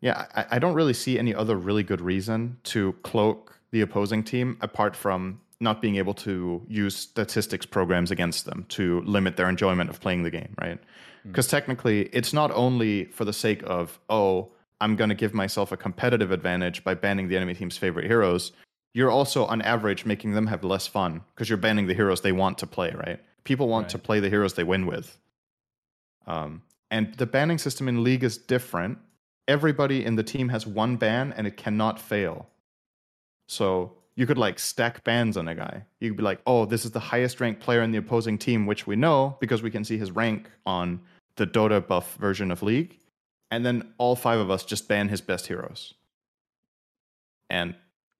Yeah, I, I don't really see any other really good reason to cloak the opposing team apart from not being able to use statistics programs against them to limit their enjoyment of playing the game, right? Hmm. Because technically, it's not only for the sake of, oh, I'm going to give myself a competitive advantage by banning the enemy team's favorite heroes. You're also, on average, making them have less fun because you're banning the heroes they want to play, right? People want to play the heroes they win with. Um, and the banning system in League is different. Everybody in the team has one ban and it cannot fail. So you could like stack bans on a guy. You could be like, oh, this is the highest ranked player in the opposing team, which we know because we can see his rank on the Dotabuff version of League. And then all five of us just ban his best heroes. And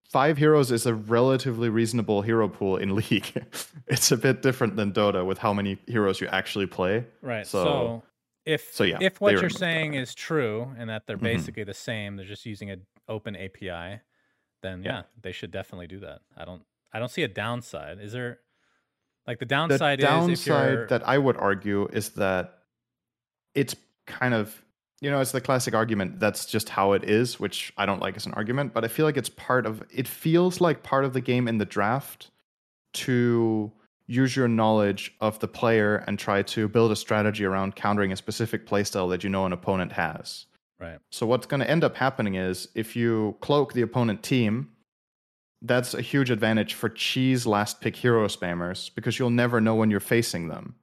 five heroes is a relatively reasonable hero pool in League. it's a bit different than Dota with how many heroes you actually play. Right. So- So, if so yeah, if what you're saying is true and that they're Mhm. basically the same, they're just using an open API, then yeah. Yeah. they should definitely do that. I don't I don't see a downside. Is there like the The downside, is downside that I would argue is that it's kind of you know it's the classic argument that's just how it is which i don't like as an argument but i feel like it's part of it feels like part of the game in the draft to use your knowledge of the player and try to build a strategy around countering a specific playstyle that you know an opponent has right. so what's going to end up happening is if you cloak the opponent team, that's a huge advantage for cheese last pick hero spammers because you'll never know when you're facing them.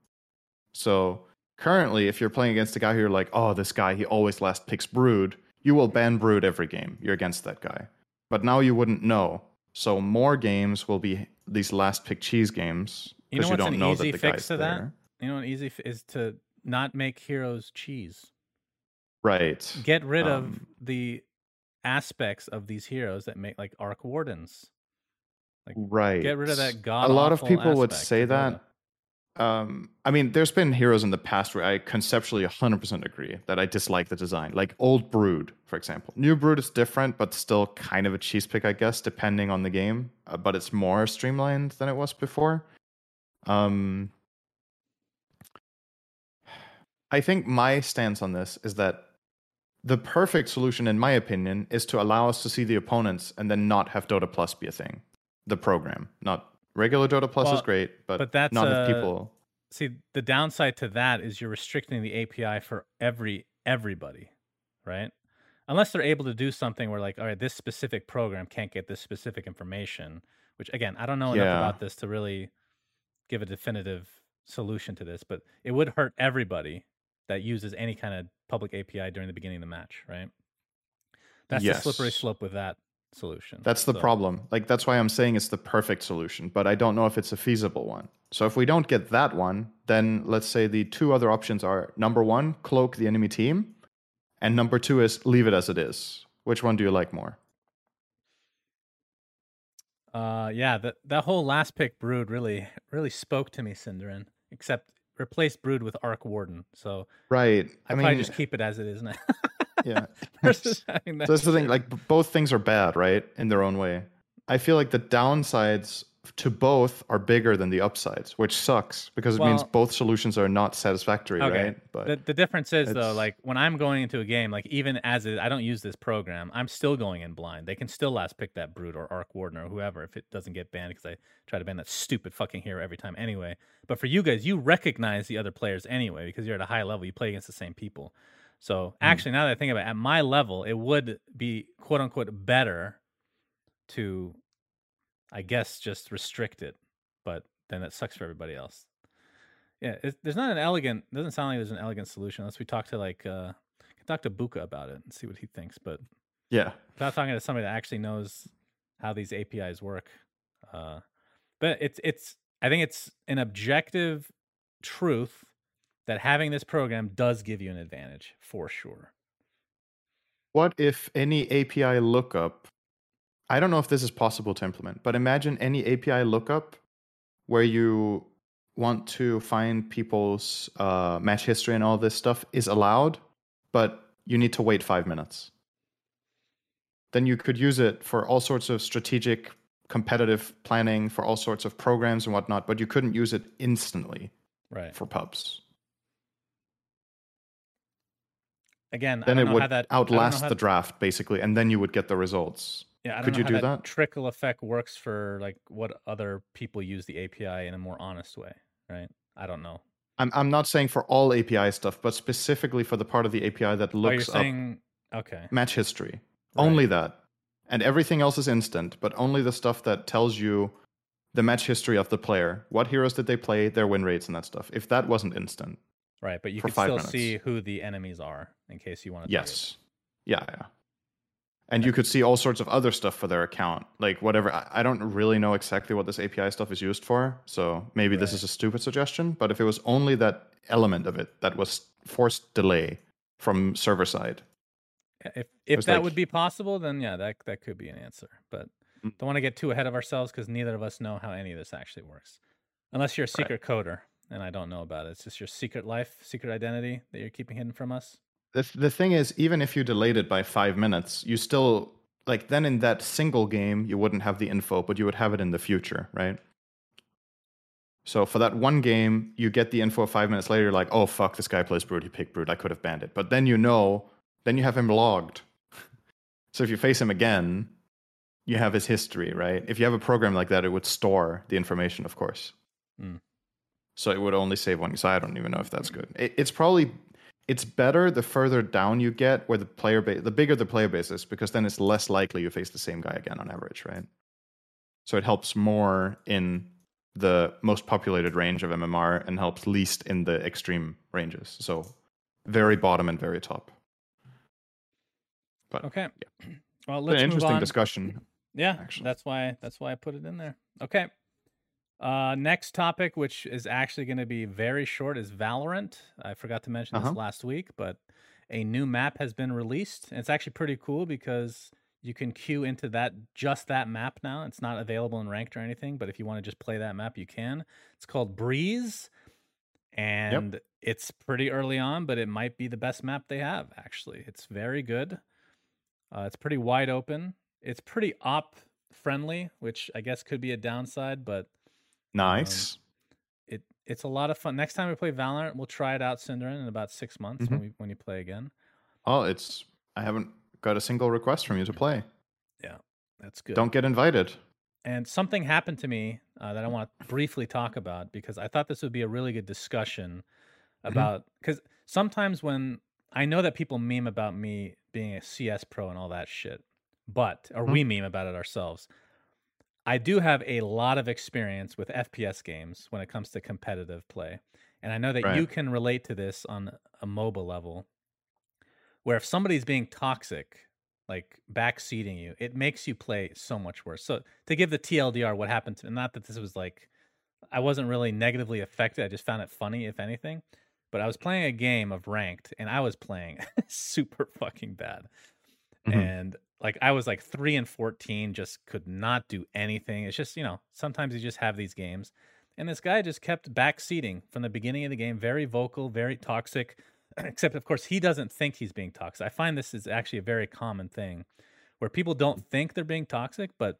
So currently, if you're playing against a guy who you're like, oh, this guy he always last picks Brood, you will ban Brood every game. You're against that guy. But now you wouldn't know. So more games will be these last pick cheese games You know because you, don't an know easy that the fix guy's to that? there. You know, an easy f- is to not make heroes cheese. Right. Get rid of Um, the aspects of these heroes that make like arc wardens. like right. Get rid of that god. a lot of people would say that um i mean there's been heroes in the past where i conceptually 100% agree that i dislike the design. Like old brood for example. New brood is different but still kind of a cheese pick i guess depending on the game uh, but it's more streamlined than it was before. Um i think my stance on this is that the perfect solution in my opinion is to allow us to see the opponents and then not have dota plus be a thing the program not regular dota plus Well, is great but, but that's, not uh, if people See, the downside to that is you're restricting the API for every everybody, right? Unless they're able to do something where like, all right, this specific program can't get this specific information, which again, I don't know enough Yeah. about this to really give a definitive solution to this, but it would hurt everybody that uses any kind of public API during the beginning of the match, right? That's the slippery slope with that solution. That's the So- problem. Like that's why I'm saying it's the perfect solution, but I don't know if it's a feasible one. So if we don't get that one, then let's say the two other options are number 1, cloak the enemy team, and number 2 is leave it as it is. Which one do you like more? Uh, yeah, that that whole last pick brood really really spoke to me, SyndereN. Except replace Brood with Arc Warden. So Right. I, I, probably just keep it as it is now. yeah. Versus having that So that's the thing. Like both things are bad, right, in their own way. I feel like the downsides to both are bigger than the upsides, which sucks because it means both solutions are not satisfactory, Okay. right? But the, the difference is though, like when I'm going into a game, like even as it, I don't use this program, I'm still going in blind. They can still last pick that Brood or Arc Warden or whoever if it doesn't get banned because I try to ban that stupid fucking hero every time anyway. But for you guys, you recognize the other players anyway because you're at a high level. You play against the same people. So actually, now that I think about it, at my level, it would be quote unquote better to, I guess, just restrict it. But then that sucks for everybody else. Yeah, it, there's not an elegant. Doesn't sound like there's an elegant solution unless we talk to like uh, talk to Buka about it and see what he thinks. But yeah, without talking to somebody that actually knows how these APIs work, uh, but it's it's I think it's an objective truth that having this program does give you an advantage for sure. What if any API lookup? I don't know if this is possible to implement, but imagine any API lookup where you want to find people's uh, match history and all this stuff is allowed, but you need to wait five minutes. Then you could use it for all sorts of strategic competitive planning for all sorts of programs and whatnot, but you couldn't use it instantly Right. for pubs. Again, I Then it would how that I don't know outlast the draft basically, and then you would get the results. Yeah, I don't Could know you do that, that? trickle effect works for like what other people use the API in a more honest way, right? I don't know. I'm I'm not saying for all API stuff, but specifically for the part of the API that oh, looks up saying okay, match history. Right. Only that. And everything else is instant, but only the stuff that tells you the match history of the player. What heroes did they play, their win rates and that stuff. If that wasn't instant. Right? But you can still minutes. see who the enemies are in case you want to. Yes. Yeah, yeah. And you could see all sorts of other stuff for their account. Like whatever I, I don't really know exactly what this API stuff is used for. So maybe this is a stupid suggestion, but if it was only that element of it that was forced delay from server side, If if that like- would be possible, then yeah, that that could be an answer. But Mm. don't want to get too ahead of ourselves because neither of us know how any of this actually works, unless you're a Right. secret coder, and I don't know about it. It's just your secret life, secret identity that you're keeping hidden from us. the the thing is, even if you delayed it by five minutes, you still like then in that single game you wouldn't have the info, but you would have it in the future, right? So for that one game, you get the info five minutes later, you're like, oh fuck, this guy plays Brood, he picked Brood, I could have banned it. But then you know, then you have him logged. so if you face him again, you have his history, right? If you have a program like that, it would store the information, of course. Mm. So it would only save one. So I don't even know if that's good. It, it's probably it's better the further down you get, where the player base, the bigger the player base is, because then it's less likely you face the same guy again on average, right? So it helps more in the most populated range of MMR and helps least in the extreme ranges. So very bottom and very top. But Okay. Well, let's an interesting on. discussion. Yeah, actually. that's why that's why I put it in there. Okay. Uh, next topic, which is actually going to be very short, is Valorant. I forgot to mention Uh-huh. this last week, but a new map has been released. And it's actually pretty cool because you can queue into that just that map now. It's not available in ranked or anything, but if you want to just play that map, you can. It's called Breeze, and it's pretty early on, but it might be the best map they have. Actually, it's very good. Uh, it's pretty wide open. It's pretty op friendly, which I guess could be a downside, but Um, nice. it it's a lot of fun. Next time we play Valorant, we'll try it out, SyndereN, in about six months when mm-hmm. we when you play again. oh, it's I haven't got a single request from you to play. Yeah, that's good. Don't get invited. And something happened to me uh, that I mm. want to briefly talk about because I thought this would be a really good discussion mm-hmm. about because sometimes when I know that people meme about me being a CS pro and all that shit, but or mm-hmm. we meme about it ourselves. I do have a lot of experience with FPS games when it comes to competitive play. And I know that you can relate to this on a MOBA level where if somebody's being toxic, like backseating you, it makes you play so much worse. So to give the TLDR, what happened to me, not that this was like I wasn't really negatively affected. I just found it funny, if anything. But I was playing a game of ranked and I was playing super fucking bad. Mhm. And like I was like three and fourteen, just could not do anything. It's just, you know, sometimes you just have these games. And this guy just kept backseating from the beginning of the game, very vocal, very toxic. Except, of course, he doesn't think he's being toxic. I find this is actually a very common thing where people don't think they're being toxic, but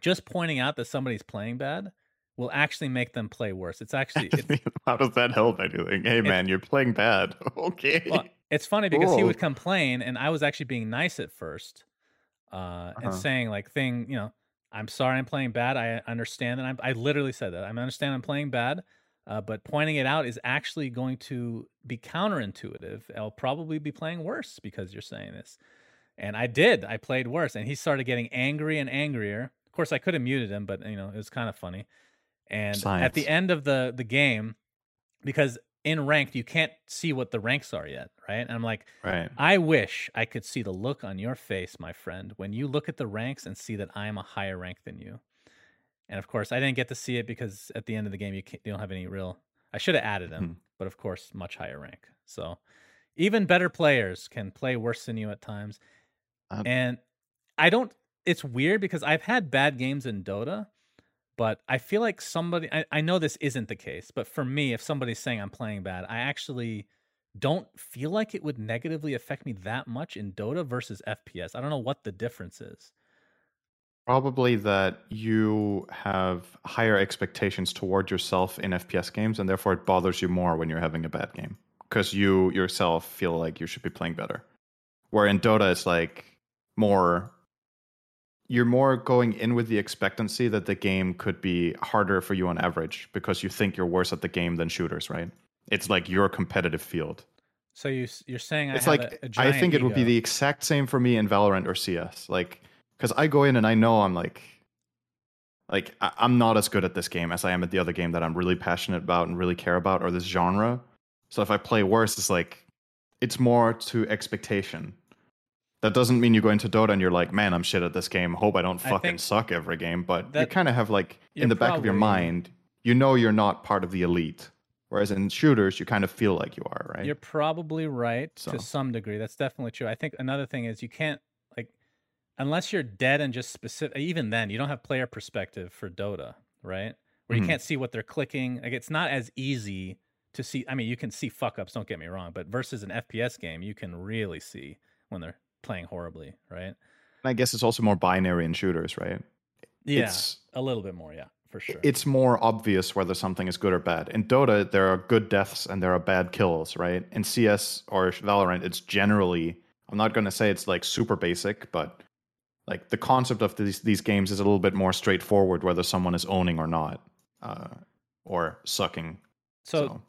just pointing out that somebody's playing bad will actually make them play worse. It's actually it's, how does that help anything? Hey man, you're playing bad. okay. Well, it's funny because cool. he would complain, and I was actually being nice at first, uh, uh-huh. and saying like thing, you know, I'm sorry I'm playing bad. I understand that I'm. I literally said that. I understand I'm playing bad, uh, but pointing it out is actually going to be counterintuitive. I'll probably be playing worse because you're saying this. And I did. I played worse, and he started getting angry and angrier. Of course, I could have muted him, but you know it was kind of funny. And Science. at the end of the the game, because in ranked you can't see what the ranks are yet, right? And I'm like, right. I wish I could see the look on your face, my friend, when you look at the ranks and see that I am a higher rank than you. And of course, I didn't get to see it because at the end of the game you, you don't have any real. I should have added him, hmm. but of course, much higher rank. So even better players can play worse than you at times. Um, and I don't. It's weird because I've had bad games in Dota, but I feel like somebody. I, I know this isn't the case, but for me, if somebody's saying I'm playing bad, I actually don't feel like it would negatively affect me that much in Dota versus FPS. I don't know what the difference is. Probably that you have higher expectations toward yourself in FPS games, and therefore it bothers you more when you're having a bad game because you yourself feel like you should be playing better. Where in Dota, it's like more you're more going in with the expectancy that the game could be harder for you on average because you think you're worse at the game than shooters, right? It's like your competitive field. So you you're saying I it's like a, a I think it ego. would be the exact same for me in Valorant or CS, like because I go in and I know I'm like like I'm not as good at this game as I am at the other game that I'm really passionate about and really care about or this genre. So if I play worse, it's like it's more to expectation that doesn't mean you go into Dota and you're like, man, I'm shit at this game. Hope I don't fucking I suck every game. But you kind of have like in the back of your mind, you know you're not part of the elite. Whereas in shooters, you kind of feel like you are, right? You're probably right so. to some degree. That's definitely true. I think another thing is you can't like unless you're dead and just specific. Even then, you don't have player perspective for Dota, right? Where you mm-hmm. can't see what they're clicking. Like it's not as easy to see. I mean, you can see fuck ups. Don't get me wrong, but versus an FPS game, you can really see when they're playing horribly, right? I guess it's also more binary in shooters, right? Yeah, it's, a little bit more, yeah, for sure. It's more obvious whether something is good or bad. In Dota, there are good deaths and there are bad kills, right? In CS or Valorant, it's generally I'm not going to say it's like super basic, but like the concept of these these games is a little bit more straightforward whether someone is owning or not, uh, or sucking. So, so,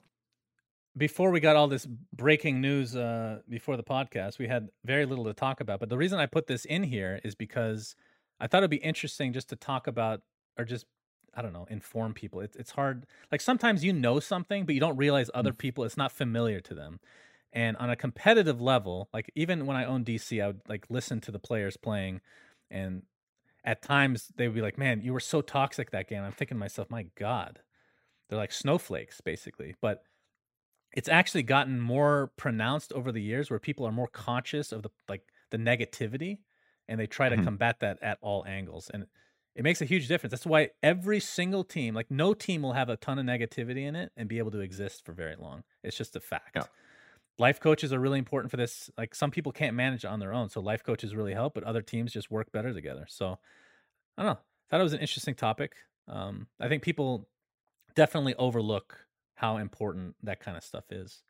before we got all this breaking news uh, before the podcast, we had very little to talk about. But the reason I put this in here is because I thought it'd be interesting just to talk about, or just I don't know, inform people. It's it's hard. Like sometimes you know something, but you don't realize other mm. people. It's not familiar to them. And on a competitive level, like even when I owned DC, I would like listen to the players playing, and at times they would be like, "Man, you were so toxic that game." I'm thinking to myself, "My God." They're like snowflakes, basically. But it's actually gotten more pronounced over the years where people are more conscious of the like the negativity and they try to mm-hmm. combat that at all angles and it makes a huge difference. That's why every single team like no team will have a ton of negativity in it and be able to exist for very long. It's just a fact. Yeah. life coaches are really important for this like some people can't manage on their own so life coaches really help but other teams just work better together. So i don't know. Thought it was an interesting topic. Um, i think people definitely overlook how important that kind of stuff is.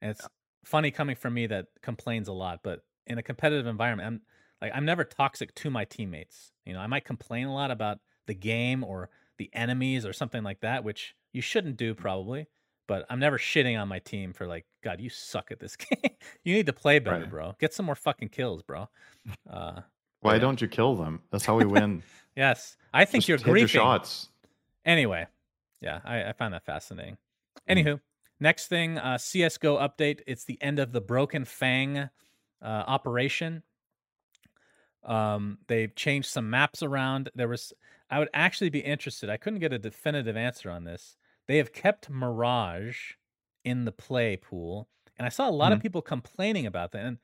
And it's yeah. funny coming from me that complains a lot, but in a competitive environment, I'm like I'm never toxic to my teammates. You know, I might complain a lot about the game or the enemies or something like that, which you shouldn't do probably. But I'm never shitting on my team for like, God, you suck at this game. you need to play better, right. bro. Get some more fucking kills, bro. Uh, Why don't you kill them? That's how we win. yes, I think Just you're griefing. Your shots. Anyway, yeah, I, I find that fascinating. Mm. Anywho, next thing, uh, CS:GO update. It's the end of the Broken Fang uh, operation. Um, they've changed some maps around. There was, I would actually be interested. I couldn't get a definitive answer on this. They have kept Mirage in the play pool, and I saw a lot mm-hmm. of people complaining about that. And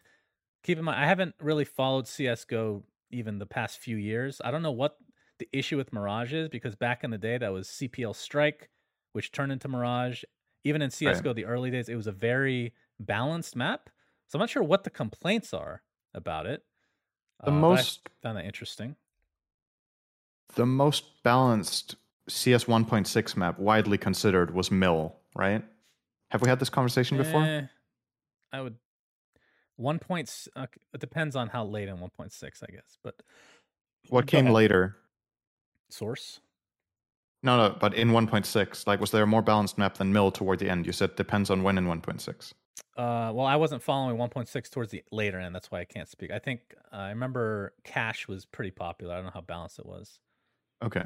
keep in mind, I haven't really followed CS:GO even the past few years. I don't know what the issue with Mirage is because back in the day that was CPL Strike which turned into Mirage. Even in CS:GO, the early days, it was a very balanced map. So I'm not sure what the complaints are about it. The uh, most found that interesting. the most balanced CS 1.6 map widely considered was Mill, right? Have we had this conversation before? Eh, I would one point. Uh, it depends on how late in one point six, I guess. But what came ahead. later? source. No, no, but in 1.6, like was there a more balanced map than Mill toward the end? You said depends on when in 1.6. Uh, well, I wasn't following 1.6 towards the later end. That's why I can't speak. I think uh, I remember Cache was pretty popular. I don't know how balanced it was, Okay.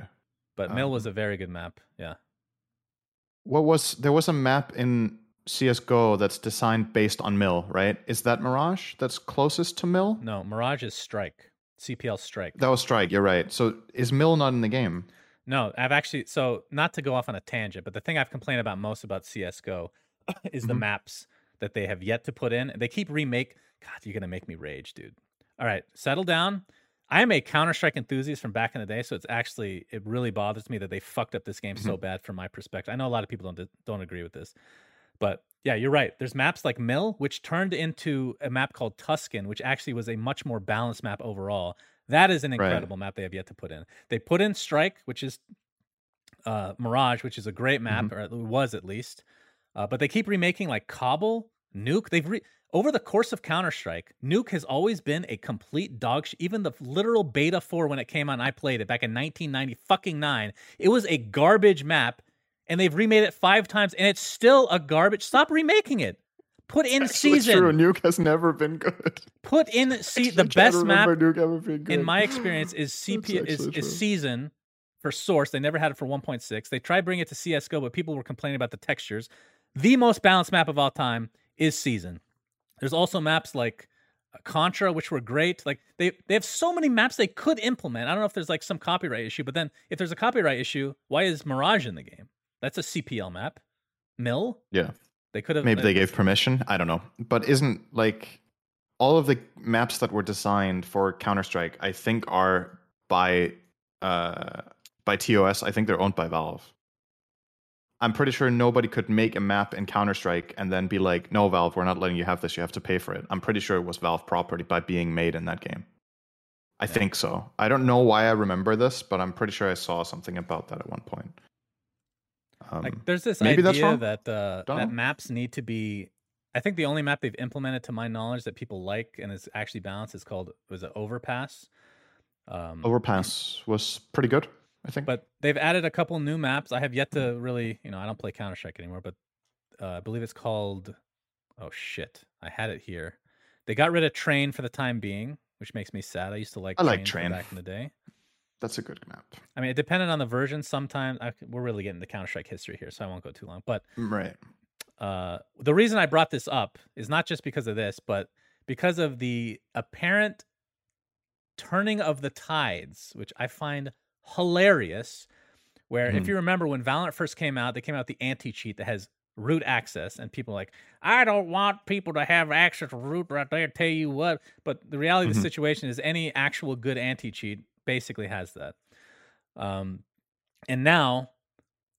but Mill was Um, a very good map. Yeah. What was there was a map in CS:GO that's designed based on Mill, right? Is that Mirage that's closest to Mill? No, Mirage is Strike. CPL Strike. That was Strike. You're right. So is Mill not in the game? No, I've actually so not to go off on a tangent, but the thing I've complained about most about CS:GO is the Mhm. maps that they have yet to put in. They keep remake. God, you're gonna make me rage, dude. All right, settle down. I am a Counter Strike enthusiast from back in the day, so it's actually it really bothers me that they fucked up this game so bad from my perspective. I know a lot of people don't don't agree with this, but yeah, you're right. There's maps like Mill, which turned into a map called Tuscan, which actually was a much more balanced map overall. That is an Right. incredible map they have yet to put in. They put in Strike, which is uh, Mirage, which is a great map, or it was at least. Uh, but they keep remaking like Cobble, Nuke. They've re- over the course of Counter Strike, Nuke has always been a complete dog. Sh- even the literal beta four when it came out, and I played it back in 1990 fucking nine. It was a garbage map, and they've remade it five times, and it's still a garbage. Stop remaking it. Put in Actually, season. True. Nuke has never been good. Put in see the best map Nuke ever being good. in my experience is CP is, actually is season for source. They never had it for 1.6. They tried bringing it to CS:GO, but people were complaining about the textures. The most balanced map of all time is season. There's also maps like uh, Contra, which were great. Like they they have so many maps they could implement. I don't know if there's like some copyright issue, but then if there's a copyright issue, why is Mirage in the game? That's a CPL map. Mill. Yeah. They could have Maybe they gave permission. I don't know. But isn't like all of the maps that were designed for Counter Strike, I think, are by uh, by TOS. I think they're owned by Valve. I'm pretty sure nobody could make a map in Counter Strike and then be like, "No, Valve, we're not letting you have this. You have to pay for it." I'm pretty sure it was Valve property by being made in that game. I Yeah. think so. I don't know why I remember this, but I'm pretty sure I saw something about that at one point. Um, like there's this idea that uh, that maps need to be i think the only map they've implemented to my knowledge that people like and is actually balanced is called was it overpass um, Overpass was pretty good. I think. but they've added a couple new maps i have yet to really you know i don't play counter-strike anymore but uh, i believe it's called oh shit i had it here they got rid of train for the time being which makes me sad i used to like I like Train from Train. back in the day That's a good map. i mean it depended on the version sometimes I, we're really getting the counter-strike history here so i won't go too long but Right. uh, the reason I brought this up is not just because of this, but because of the apparent turning of the tides, which I find hilarious. Where, if Mhm. you remember, when Valorant first came out, they came out with the anti cheat that has root access, and people are like, I don't want people to have access to root right there. Tell you what, but the reality of the Mhm. situation is any actual good anti cheat basically has that. Um, and now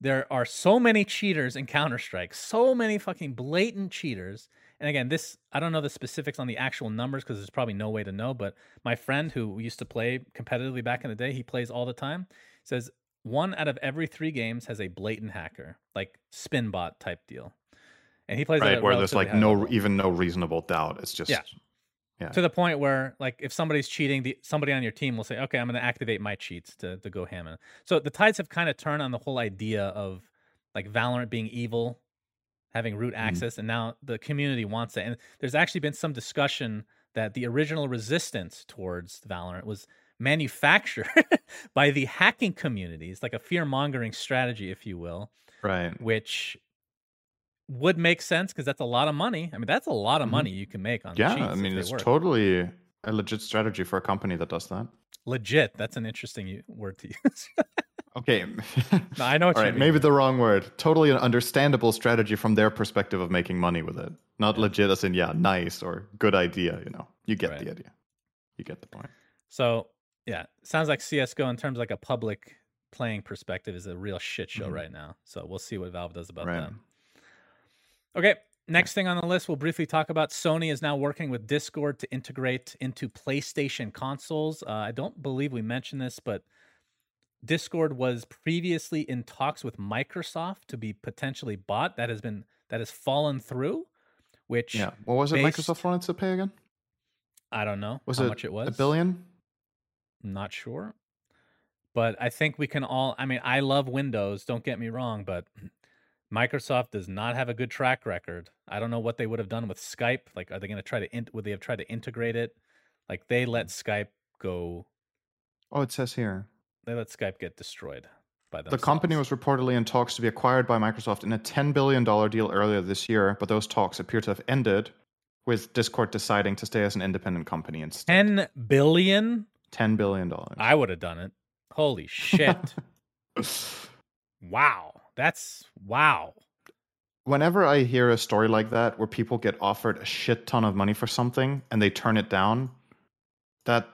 there are so many cheaters in Counter Strike, so many fucking blatant cheaters. And again, this I don't know the specifics on the actual numbers because there's probably no way to know. But my friend who used to play competitively back in the day, he plays all the time, says one out of every three games has a blatant hacker, like spin bot type deal. And he plays Right. Where there's like no level even no reasonable doubt. It's just Yeah. Yeah. to the point where like if somebody's cheating the somebody on your team will say okay i'm going to activate my cheats to, to go ham so the tides have kind of turned on the whole idea of like valorant being evil having root mm-hmm. access and now the community wants it and there's actually been some discussion that the original resistance towards valorant was manufactured by the hacking communities like a fear mongering strategy if you will Right. which would make sense because that's a lot of money i mean that's a lot of Mhm. money you can make on Yeah. I mean, it's work. totally a legit strategy for a company that does that. legit that's an interesting word to use Okay. no, i know what All mean. maybe the wrong word. Totally an understandable strategy from their perspective of making money with it. Not legit as in yeah, nice or good idea. You know, you get Right. the idea. You get the point. so yeah sounds like csgo in terms of like a public playing perspective is a real shit show Mhm. right now. So we'll see what Valve does about Right. that. Okay, next thing on the list, we'll briefly talk about Sony is now working with Discord to integrate into PlayStation consoles. Uh, I don't believe we mentioned this, but Discord was previously in talks with Microsoft to be potentially bought. That has been that has fallen through. Which Yeah. What was it based- Microsoft wanted to pay again? I don't know Was how it much it was. A billion? Not sure. But I think we can all I mean, I love Windows, don't get me wrong, but Microsoft does not have a good track record. I don't know what they would have done with Skype. Like are they going to try to in, would they have tried to integrate it? Like they let Skype go Oh, it says here. they let Skype get destroyed by The themselves. company was reportedly in talks to be acquired by Microsoft in a $10 billion deal earlier this year, but those talks appear to have ended with Discord deciding to stay as an independent company instead. 10 billion? $10 billion. I would have done it. Holy shit. wow. That's wow. Whenever I hear a story like that where people get offered a shit ton of money for something and they turn it down, that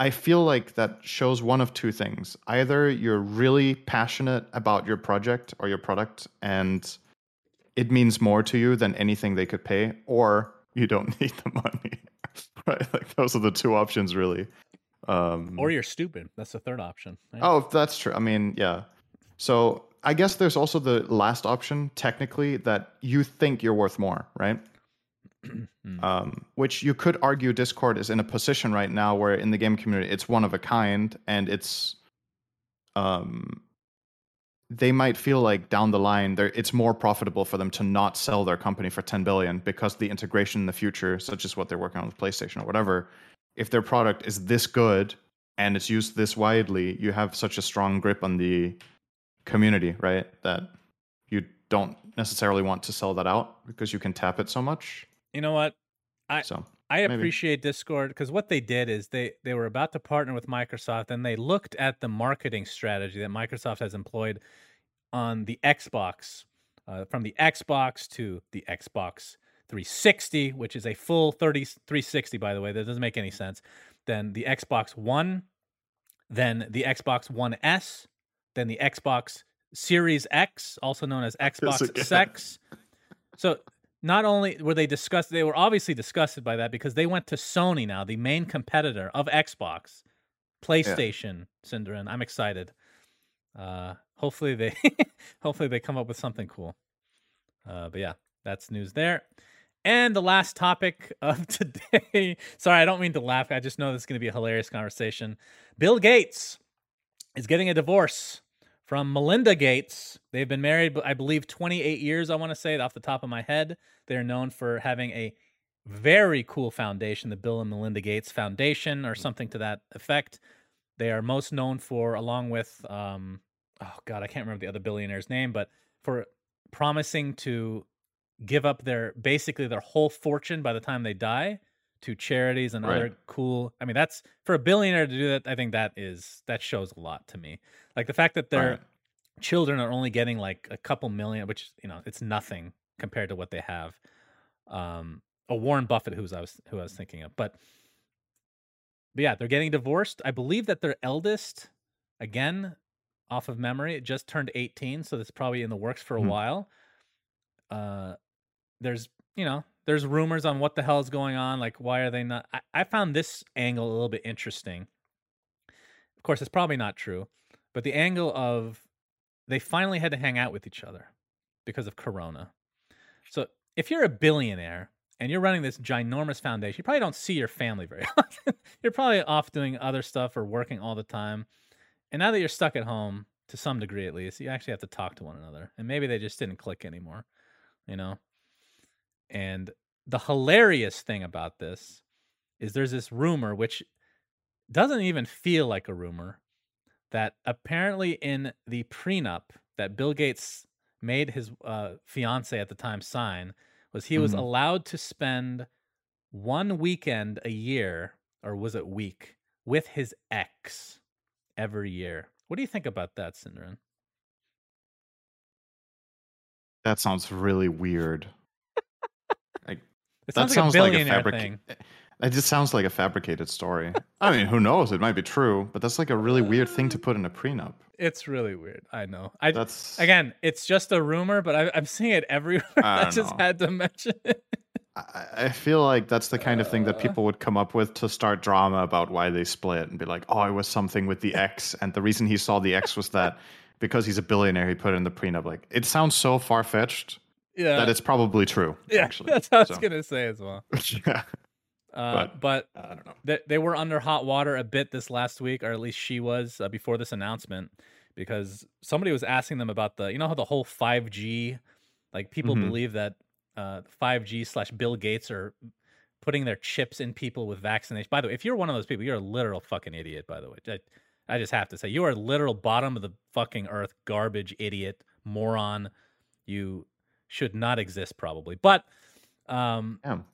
I feel like that shows one of two things. Either you're really passionate about your project or your product and it means more to you than anything they could pay, or you don't need the money. right? Like those are the two options really. Um Or you're stupid. That's the third option. right? Oh, that's true. I mean, yeah. So I guess there's also the last option, technically, that you think you're worth more, right? Hmm. Um, which you could argue Discord is in a position right now where in the game community it's one of a kind, and it's um, they might feel like down the line there it's more profitable for them to not sell their company for 10 billion because the integration in the future, such as what they're working on with PlayStation or whatever, if their product is this good and it's used this widely, you have such a strong grip on the community, right? That you don't necessarily want to sell that out because you can tap it so much. You know what? I- so I Maybe. appreciate Discord because what they did is they they were about to partner with Microsoft and they looked at the marketing strategy that Microsoft has employed on the Xbox, uh, from the Xbox to the Xbox 360, which is a full 30 360 by the way. That doesn't make any sense. Then the Xbox One, then the Xbox One S, then the Xbox Series X, also known as Xbox. Sex. So not only were they disgusted, they were obviously disgusted by that because they went to Sony now, the main competitor of Xbox, PlayStation, SyndereN. I'm excited. Uh, hopefully they, hopefully they come up with something cool. Uh, but yeah, that's news there. And the last topic of today. Sorry, I don't mean to laugh. I just know this is going to be a hilarious conversation. Bill Gates is getting a divorce from Melinda Gates. They've been married, I believe, 28 years. I want to say off the top of my head. They're known for having a very cool foundation, the Bill and Melinda Gates Foundation, or something to that effect. They are most known for, along with, um, oh God, I can't remember the other billionaire's name, but for promising to give up their basically their whole fortune by the time they die to charities and Right. other cool. I mean, that's for a billionaire to do that. I think that is that shows a lot to me. Like the fact that their Right. children are only getting like a couple million, which you know it's nothing compared to what they have. Um, a Warren Buffett, who's I was who I was thinking of, but but yeah, they're getting divorced. I believe that their eldest, again, off of memory, it just turned 18, so that's probably in the works for a Hmm. while. Uh, there's you know there's rumors on what the hell is going on. Like, why are they not? I, I found this angle a little bit interesting. Of course, it's probably not true, but the angle of they finally had to hang out with each other because of Corona. So if you're a billionaire and you're running this ginormous foundation, you probably don't see your family very often. you're probably off doing other stuff or working all the time. And now that you're stuck at home, to some degree at least, you actually have to talk to one another. And maybe they just didn't click anymore, you know? And the hilarious thing about this is there's this rumor, which doesn't even feel like a rumor, that apparently in the prenup that Bill Gates made his uh, fiance at the time sign was he was Mhm. allowed to spend one weekend a year, or was it week, with his ex every year. What do you think about that, SyndereN? That sounds really weird. It that sounds sounds like a like a fabric. thing. It just sounds like a fabricated story. I mean, who knows? It might be true, but that's like a really weird thing to put in a prenup. It's really weird. I know. I That's again, it's just a rumor, but I, I'm seeing it everywhere. I I, don't just know. had to mention it. I, I feel like that's the kind of thing that people would come up with to start drama about why they split and be like, oh, it was something with the ex, and the reason he saw the ex was that because he's a billionaire, he put it in the prenup. Like, it sounds so far fetched Yeah, that it's probably true. yeah. actually. That's what I was gonna say as well. yeah, Uh, But- but I don't know. they, they were under hot water a bit this last week, or at least she was uh, before this announcement, because somebody was asking them about the, you know, how the whole 5G, like people Mhm. believe that uh, 5G slash Bill Gates are putting their chips in people with vaccination. By the way, if you're one of those people, you're a literal fucking idiot. By the way, I, I just have to say, you are a literal bottom of the fucking earth garbage idiot moron. You should not exist, probably. But um, Damn.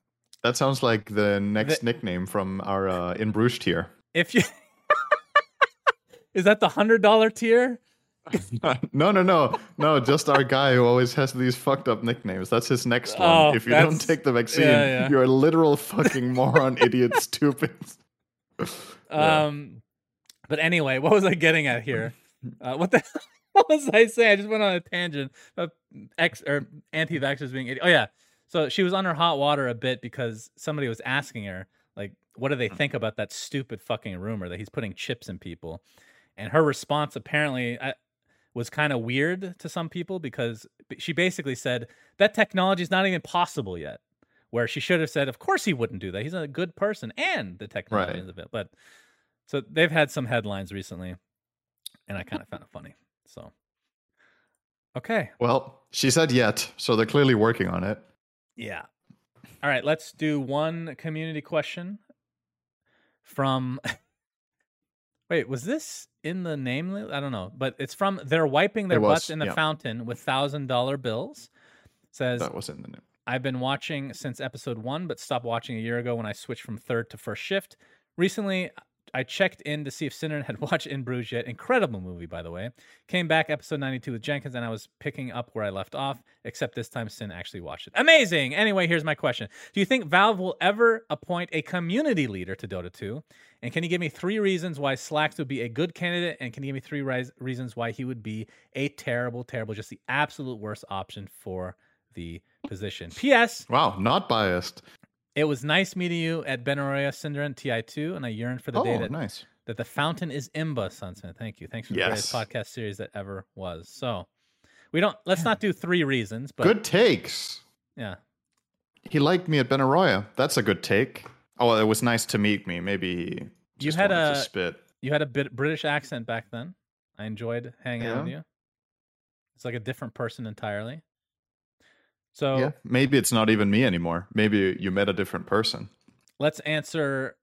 That sounds like the next nickname from our uh, In Bruges tier. if you is that the hundred dollar tier? no, no, no, no. Just our guy who always has these fucked up nicknames. That's his next one. Oh, if you don't take the vaccine, yeah, yeah. you're a literal fucking moron, idiot, stupid. Yeah. Um, but anyway, what was I getting at here? Uh, what the what was I saying? I just went on a tangent of ex or anti-vaxxers being idiot. Oh yeah, so she was under hot water a bit because somebody was asking her like, what do they mm. think about that stupid fucking rumor that he's putting chips in people? And her response apparently I, was kind of weird to some people because she basically said that technology is not even possible yet. Where she should have said, "Of course he wouldn't do that. He's a good person, and the technology Right. is available." But so they've had some headlines recently, and I kind of found it funny. So, okay, Well, she said yet, so they're clearly working on it. yeah. All right, let's do one community question from. Wait, was this in the name? I don't know, but it's from. They're wiping their was, butts in the yeah. fountain with thousand dollar bills. Says That was in the name. I've been watching since episode one, but stopped watching a year ago when I switched from third to first shift. Recently, I checked in to see if Sinner had watched In Bruges yet. Incredible movie, by the way. Came back episode 92 with Jenkins, and I was picking up where I left off, except this time Sin actually watched it. Amazing! Anyway, here's my question Do you think Valve will ever appoint a community leader to Dota 2? And can you give me three reasons why Slacks would be a good candidate? And can you give me three reasons why he would be a terrible, terrible, just the absolute worst option for the position? P.S. Wow, not biased. It was nice meeting you at Benaroya Cinder and TI2, and I yearn for the day Oh, that, nice. that the fountain is Imba, Sunsfan. Thank you. Thanks for the greatest podcast series that ever was. So we don't let's not do three reasons, but Good takes. yeah. He liked me at Benaroya. That's a good take. Oh, it was nice to meet me. Maybe he You had a- to spit. You had a bit British accent back then. I enjoyed hanging out with you. It's like a different person entirely. So Yeah, maybe it's not even me anymore. Maybe you met a different person. let's answer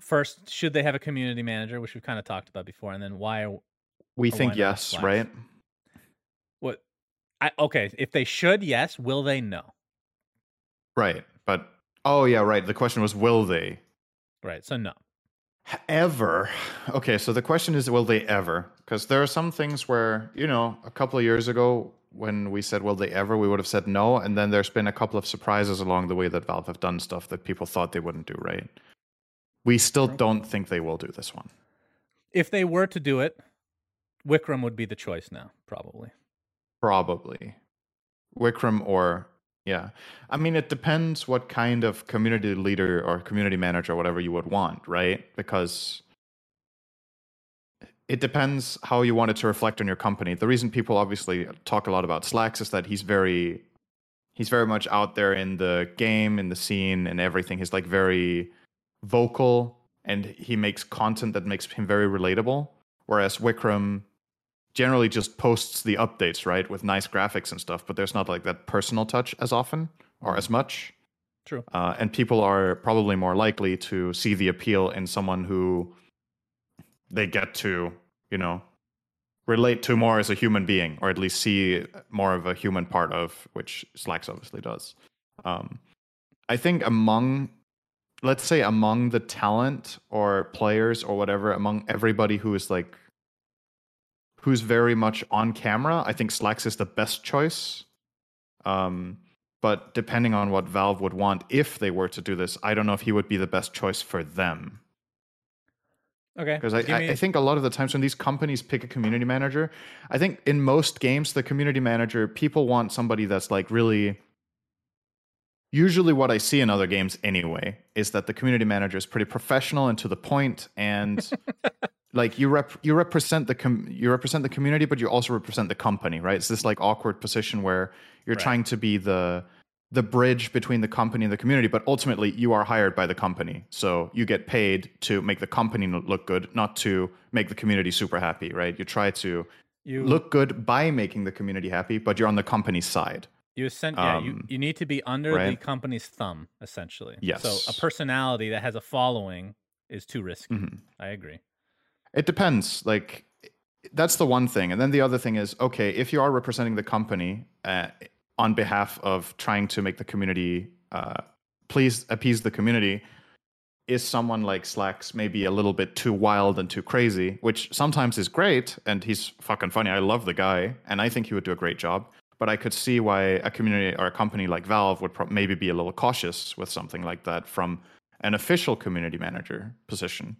first should they have a community manager, which we've kind of talked about before, and then why We think yes, right? what I okay, if they should, yes, will they no? Right. But oh yeah, right. The question was will they Right. So no. ever? Okay, so the question is will they ever? Because there are some things where, you know, a couple of years ago when we said will they ever, we would have said no, and then there's been a couple of surprises along the way that Valve have done stuff that people thought they wouldn't do, right? We still don't think they will do this one. If they were to do it, Wykrhm would be the choice now, probably. Probably. Wykrhm or yeah. I mean it depends what kind of community leader or community manager or whatever you would want, right? Because it depends how you want it to reflect on your company. The reason people obviously talk a lot about Slacks is that he's very he's very much out there in the game, in the scene and everything. He's like very vocal and he makes content that makes him very relatable. Whereas Wykrhm generally just posts the updates, right, with nice graphics and stuff, but there's not like that personal touch as often or as much. True. Uh, and people are probably more likely to see the appeal in someone who they get to, you know, relate to more as a human being, or at least see more of a human part of, which Slacks obviously does. Um, I think among, let's say, among the talent or players or whatever, among everybody who is like, who's very much on camera, I think Slacks is the best choice. Um, But depending on what Valve would want if they were to do this, I don't know if he would be the best choice for them. Okay. Because I, I, I think a lot of the times when these companies pick a community manager, I think in most games, the community manager, people want somebody that's like really. Usually, what I see in other games anyway is that the community manager is pretty professional and to the point, and like you rep you represent the com- you represent the community, but you also represent the company, right? It's this like awkward position where you're Right. trying to be the the bridge between the company and the community, but ultimately you are hired by the company. So you get paid to make the company look good, not to make the community super happy, right? You try to you look good by making the community happy, but you're on the company's side. You sent, yeah, you, Um, you need to be under the company's thumb, essentially. Yes. So a personality that has a following is too risky. Mhm. I agree. It depends. Like that's the one thing, and then the other thing is okay if you are representing the company uh, on behalf of trying to make the community uh, please appease the community. Is someone like Slacks maybe a little bit too wild and too crazy, which sometimes is great, and he's fucking funny. I love the guy, and I think he would do a great job. But I could see why a community or a company like Valve would pro- maybe be a little cautious with something like that from an official community manager position.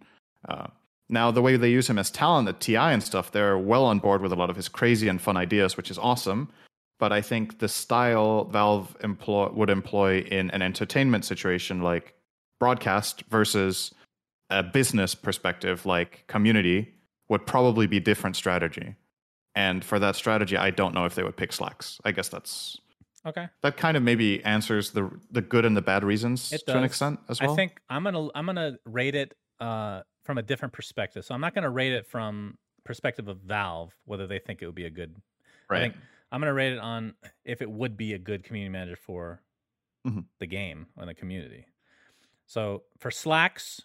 Uh, now, the way they use him as talent at TI and stuff, they're well on board with a lot of his crazy and fun ideas, which is awesome. But I think the style Valve employ, would employ in an entertainment situation like broadcast versus a business perspective like community would probably be different strategy. And for that strategy, I don't know if they would pick Slacks. I guess that's Okay. that kind of maybe answers the the good and the bad reasons It to an extent as well. I think I'm gonna I'm gonna rate it uh, from a different perspective. So I'm not gonna rate it from perspective of Valve whether they think it would be a good. I right. think I'm gonna rate it on if it would be a good community manager for Mhm. the game and the community. So for Slacks,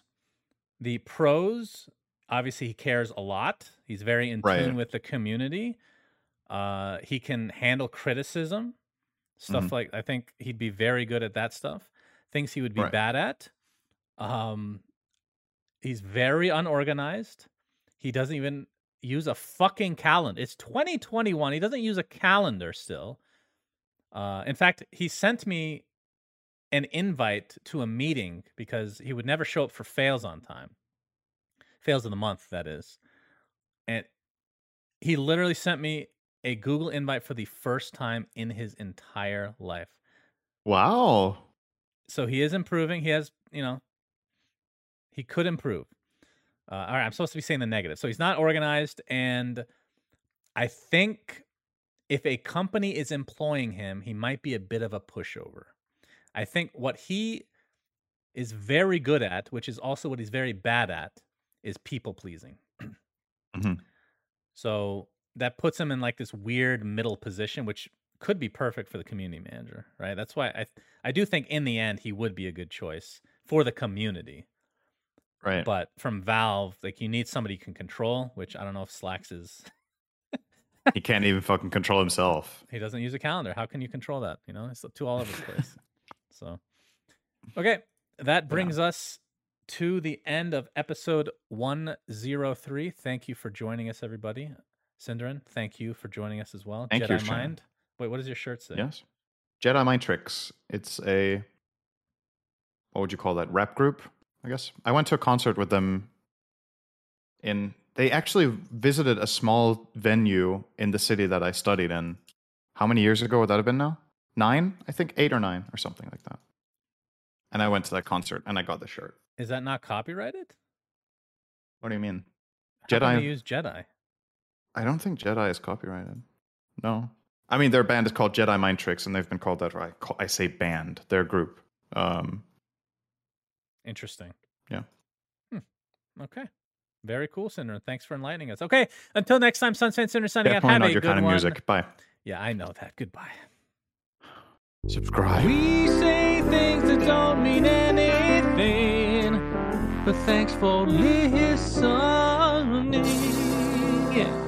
the pros obviously he cares a lot. He's very in Right. tune with the community. Uh, he can handle criticism, stuff Mhm. like I think he'd be very good at that stuff. Things he would be Right. bad at. Um, he's very unorganized. He doesn't even use a fucking calendar. It's 2021. He doesn't use a calendar still. Uh, in fact, he sent me an invite to a meeting because he would never show up for fails on time. Fails of the month, that is. And he literally sent me a Google invite for the first time in his entire life. wow. So he is improving. He has, you know, he could improve. Uh, all right, I'm supposed to be saying the negative. So he's not organized, and I think if a company is employing him, he might be a bit of a pushover. I think what he is very good at, which is also what he's very bad at, is people pleasing. Mhm. So that puts him in like this weird middle position, which could be perfect for the community manager, right? That's why I I do think in the end he would be a good choice for the community. Right. But from Valve, like you need somebody you can control, which I don't know if Slacks is. he can't even fucking control himself. He doesn't use a calendar. How can you control that? You know, it's too all over the place. so, okay, that brings us to the end of episode 103. Thank you for joining us, everybody. SyndereN, thank you for joining us as well. Thank Jedi you, Shannon. Mind. Wait, what does your shirt say? Yes. Jedi Mind Tricks. It's a what would you call that? Rap group, I guess. I went to a concert with them in they actually visited a small venue in the city that I studied in. How many years ago would that have been now? Nine? I think eight or nine or something like that. And I went to that concert and I got the shirt. Is that not copyrighted? What do you mean? How Jedi- use Jedi? I don't think Jedi is copyrighted. No. I mean, their band is called Jedi Mind Tricks, and they've been called that. I, call, I say band, their group. Um, Interesting. Yeah. Hmm. Okay. Very cool, Cinder. Thanks for enlightening us. Okay. Until next time, Sunset Cinder signing out. Have not a your good kind of one. music. Bye. Yeah, I know that. Goodbye. Subscribe. We say things that don't mean anything, but thanks for listening. Yeah.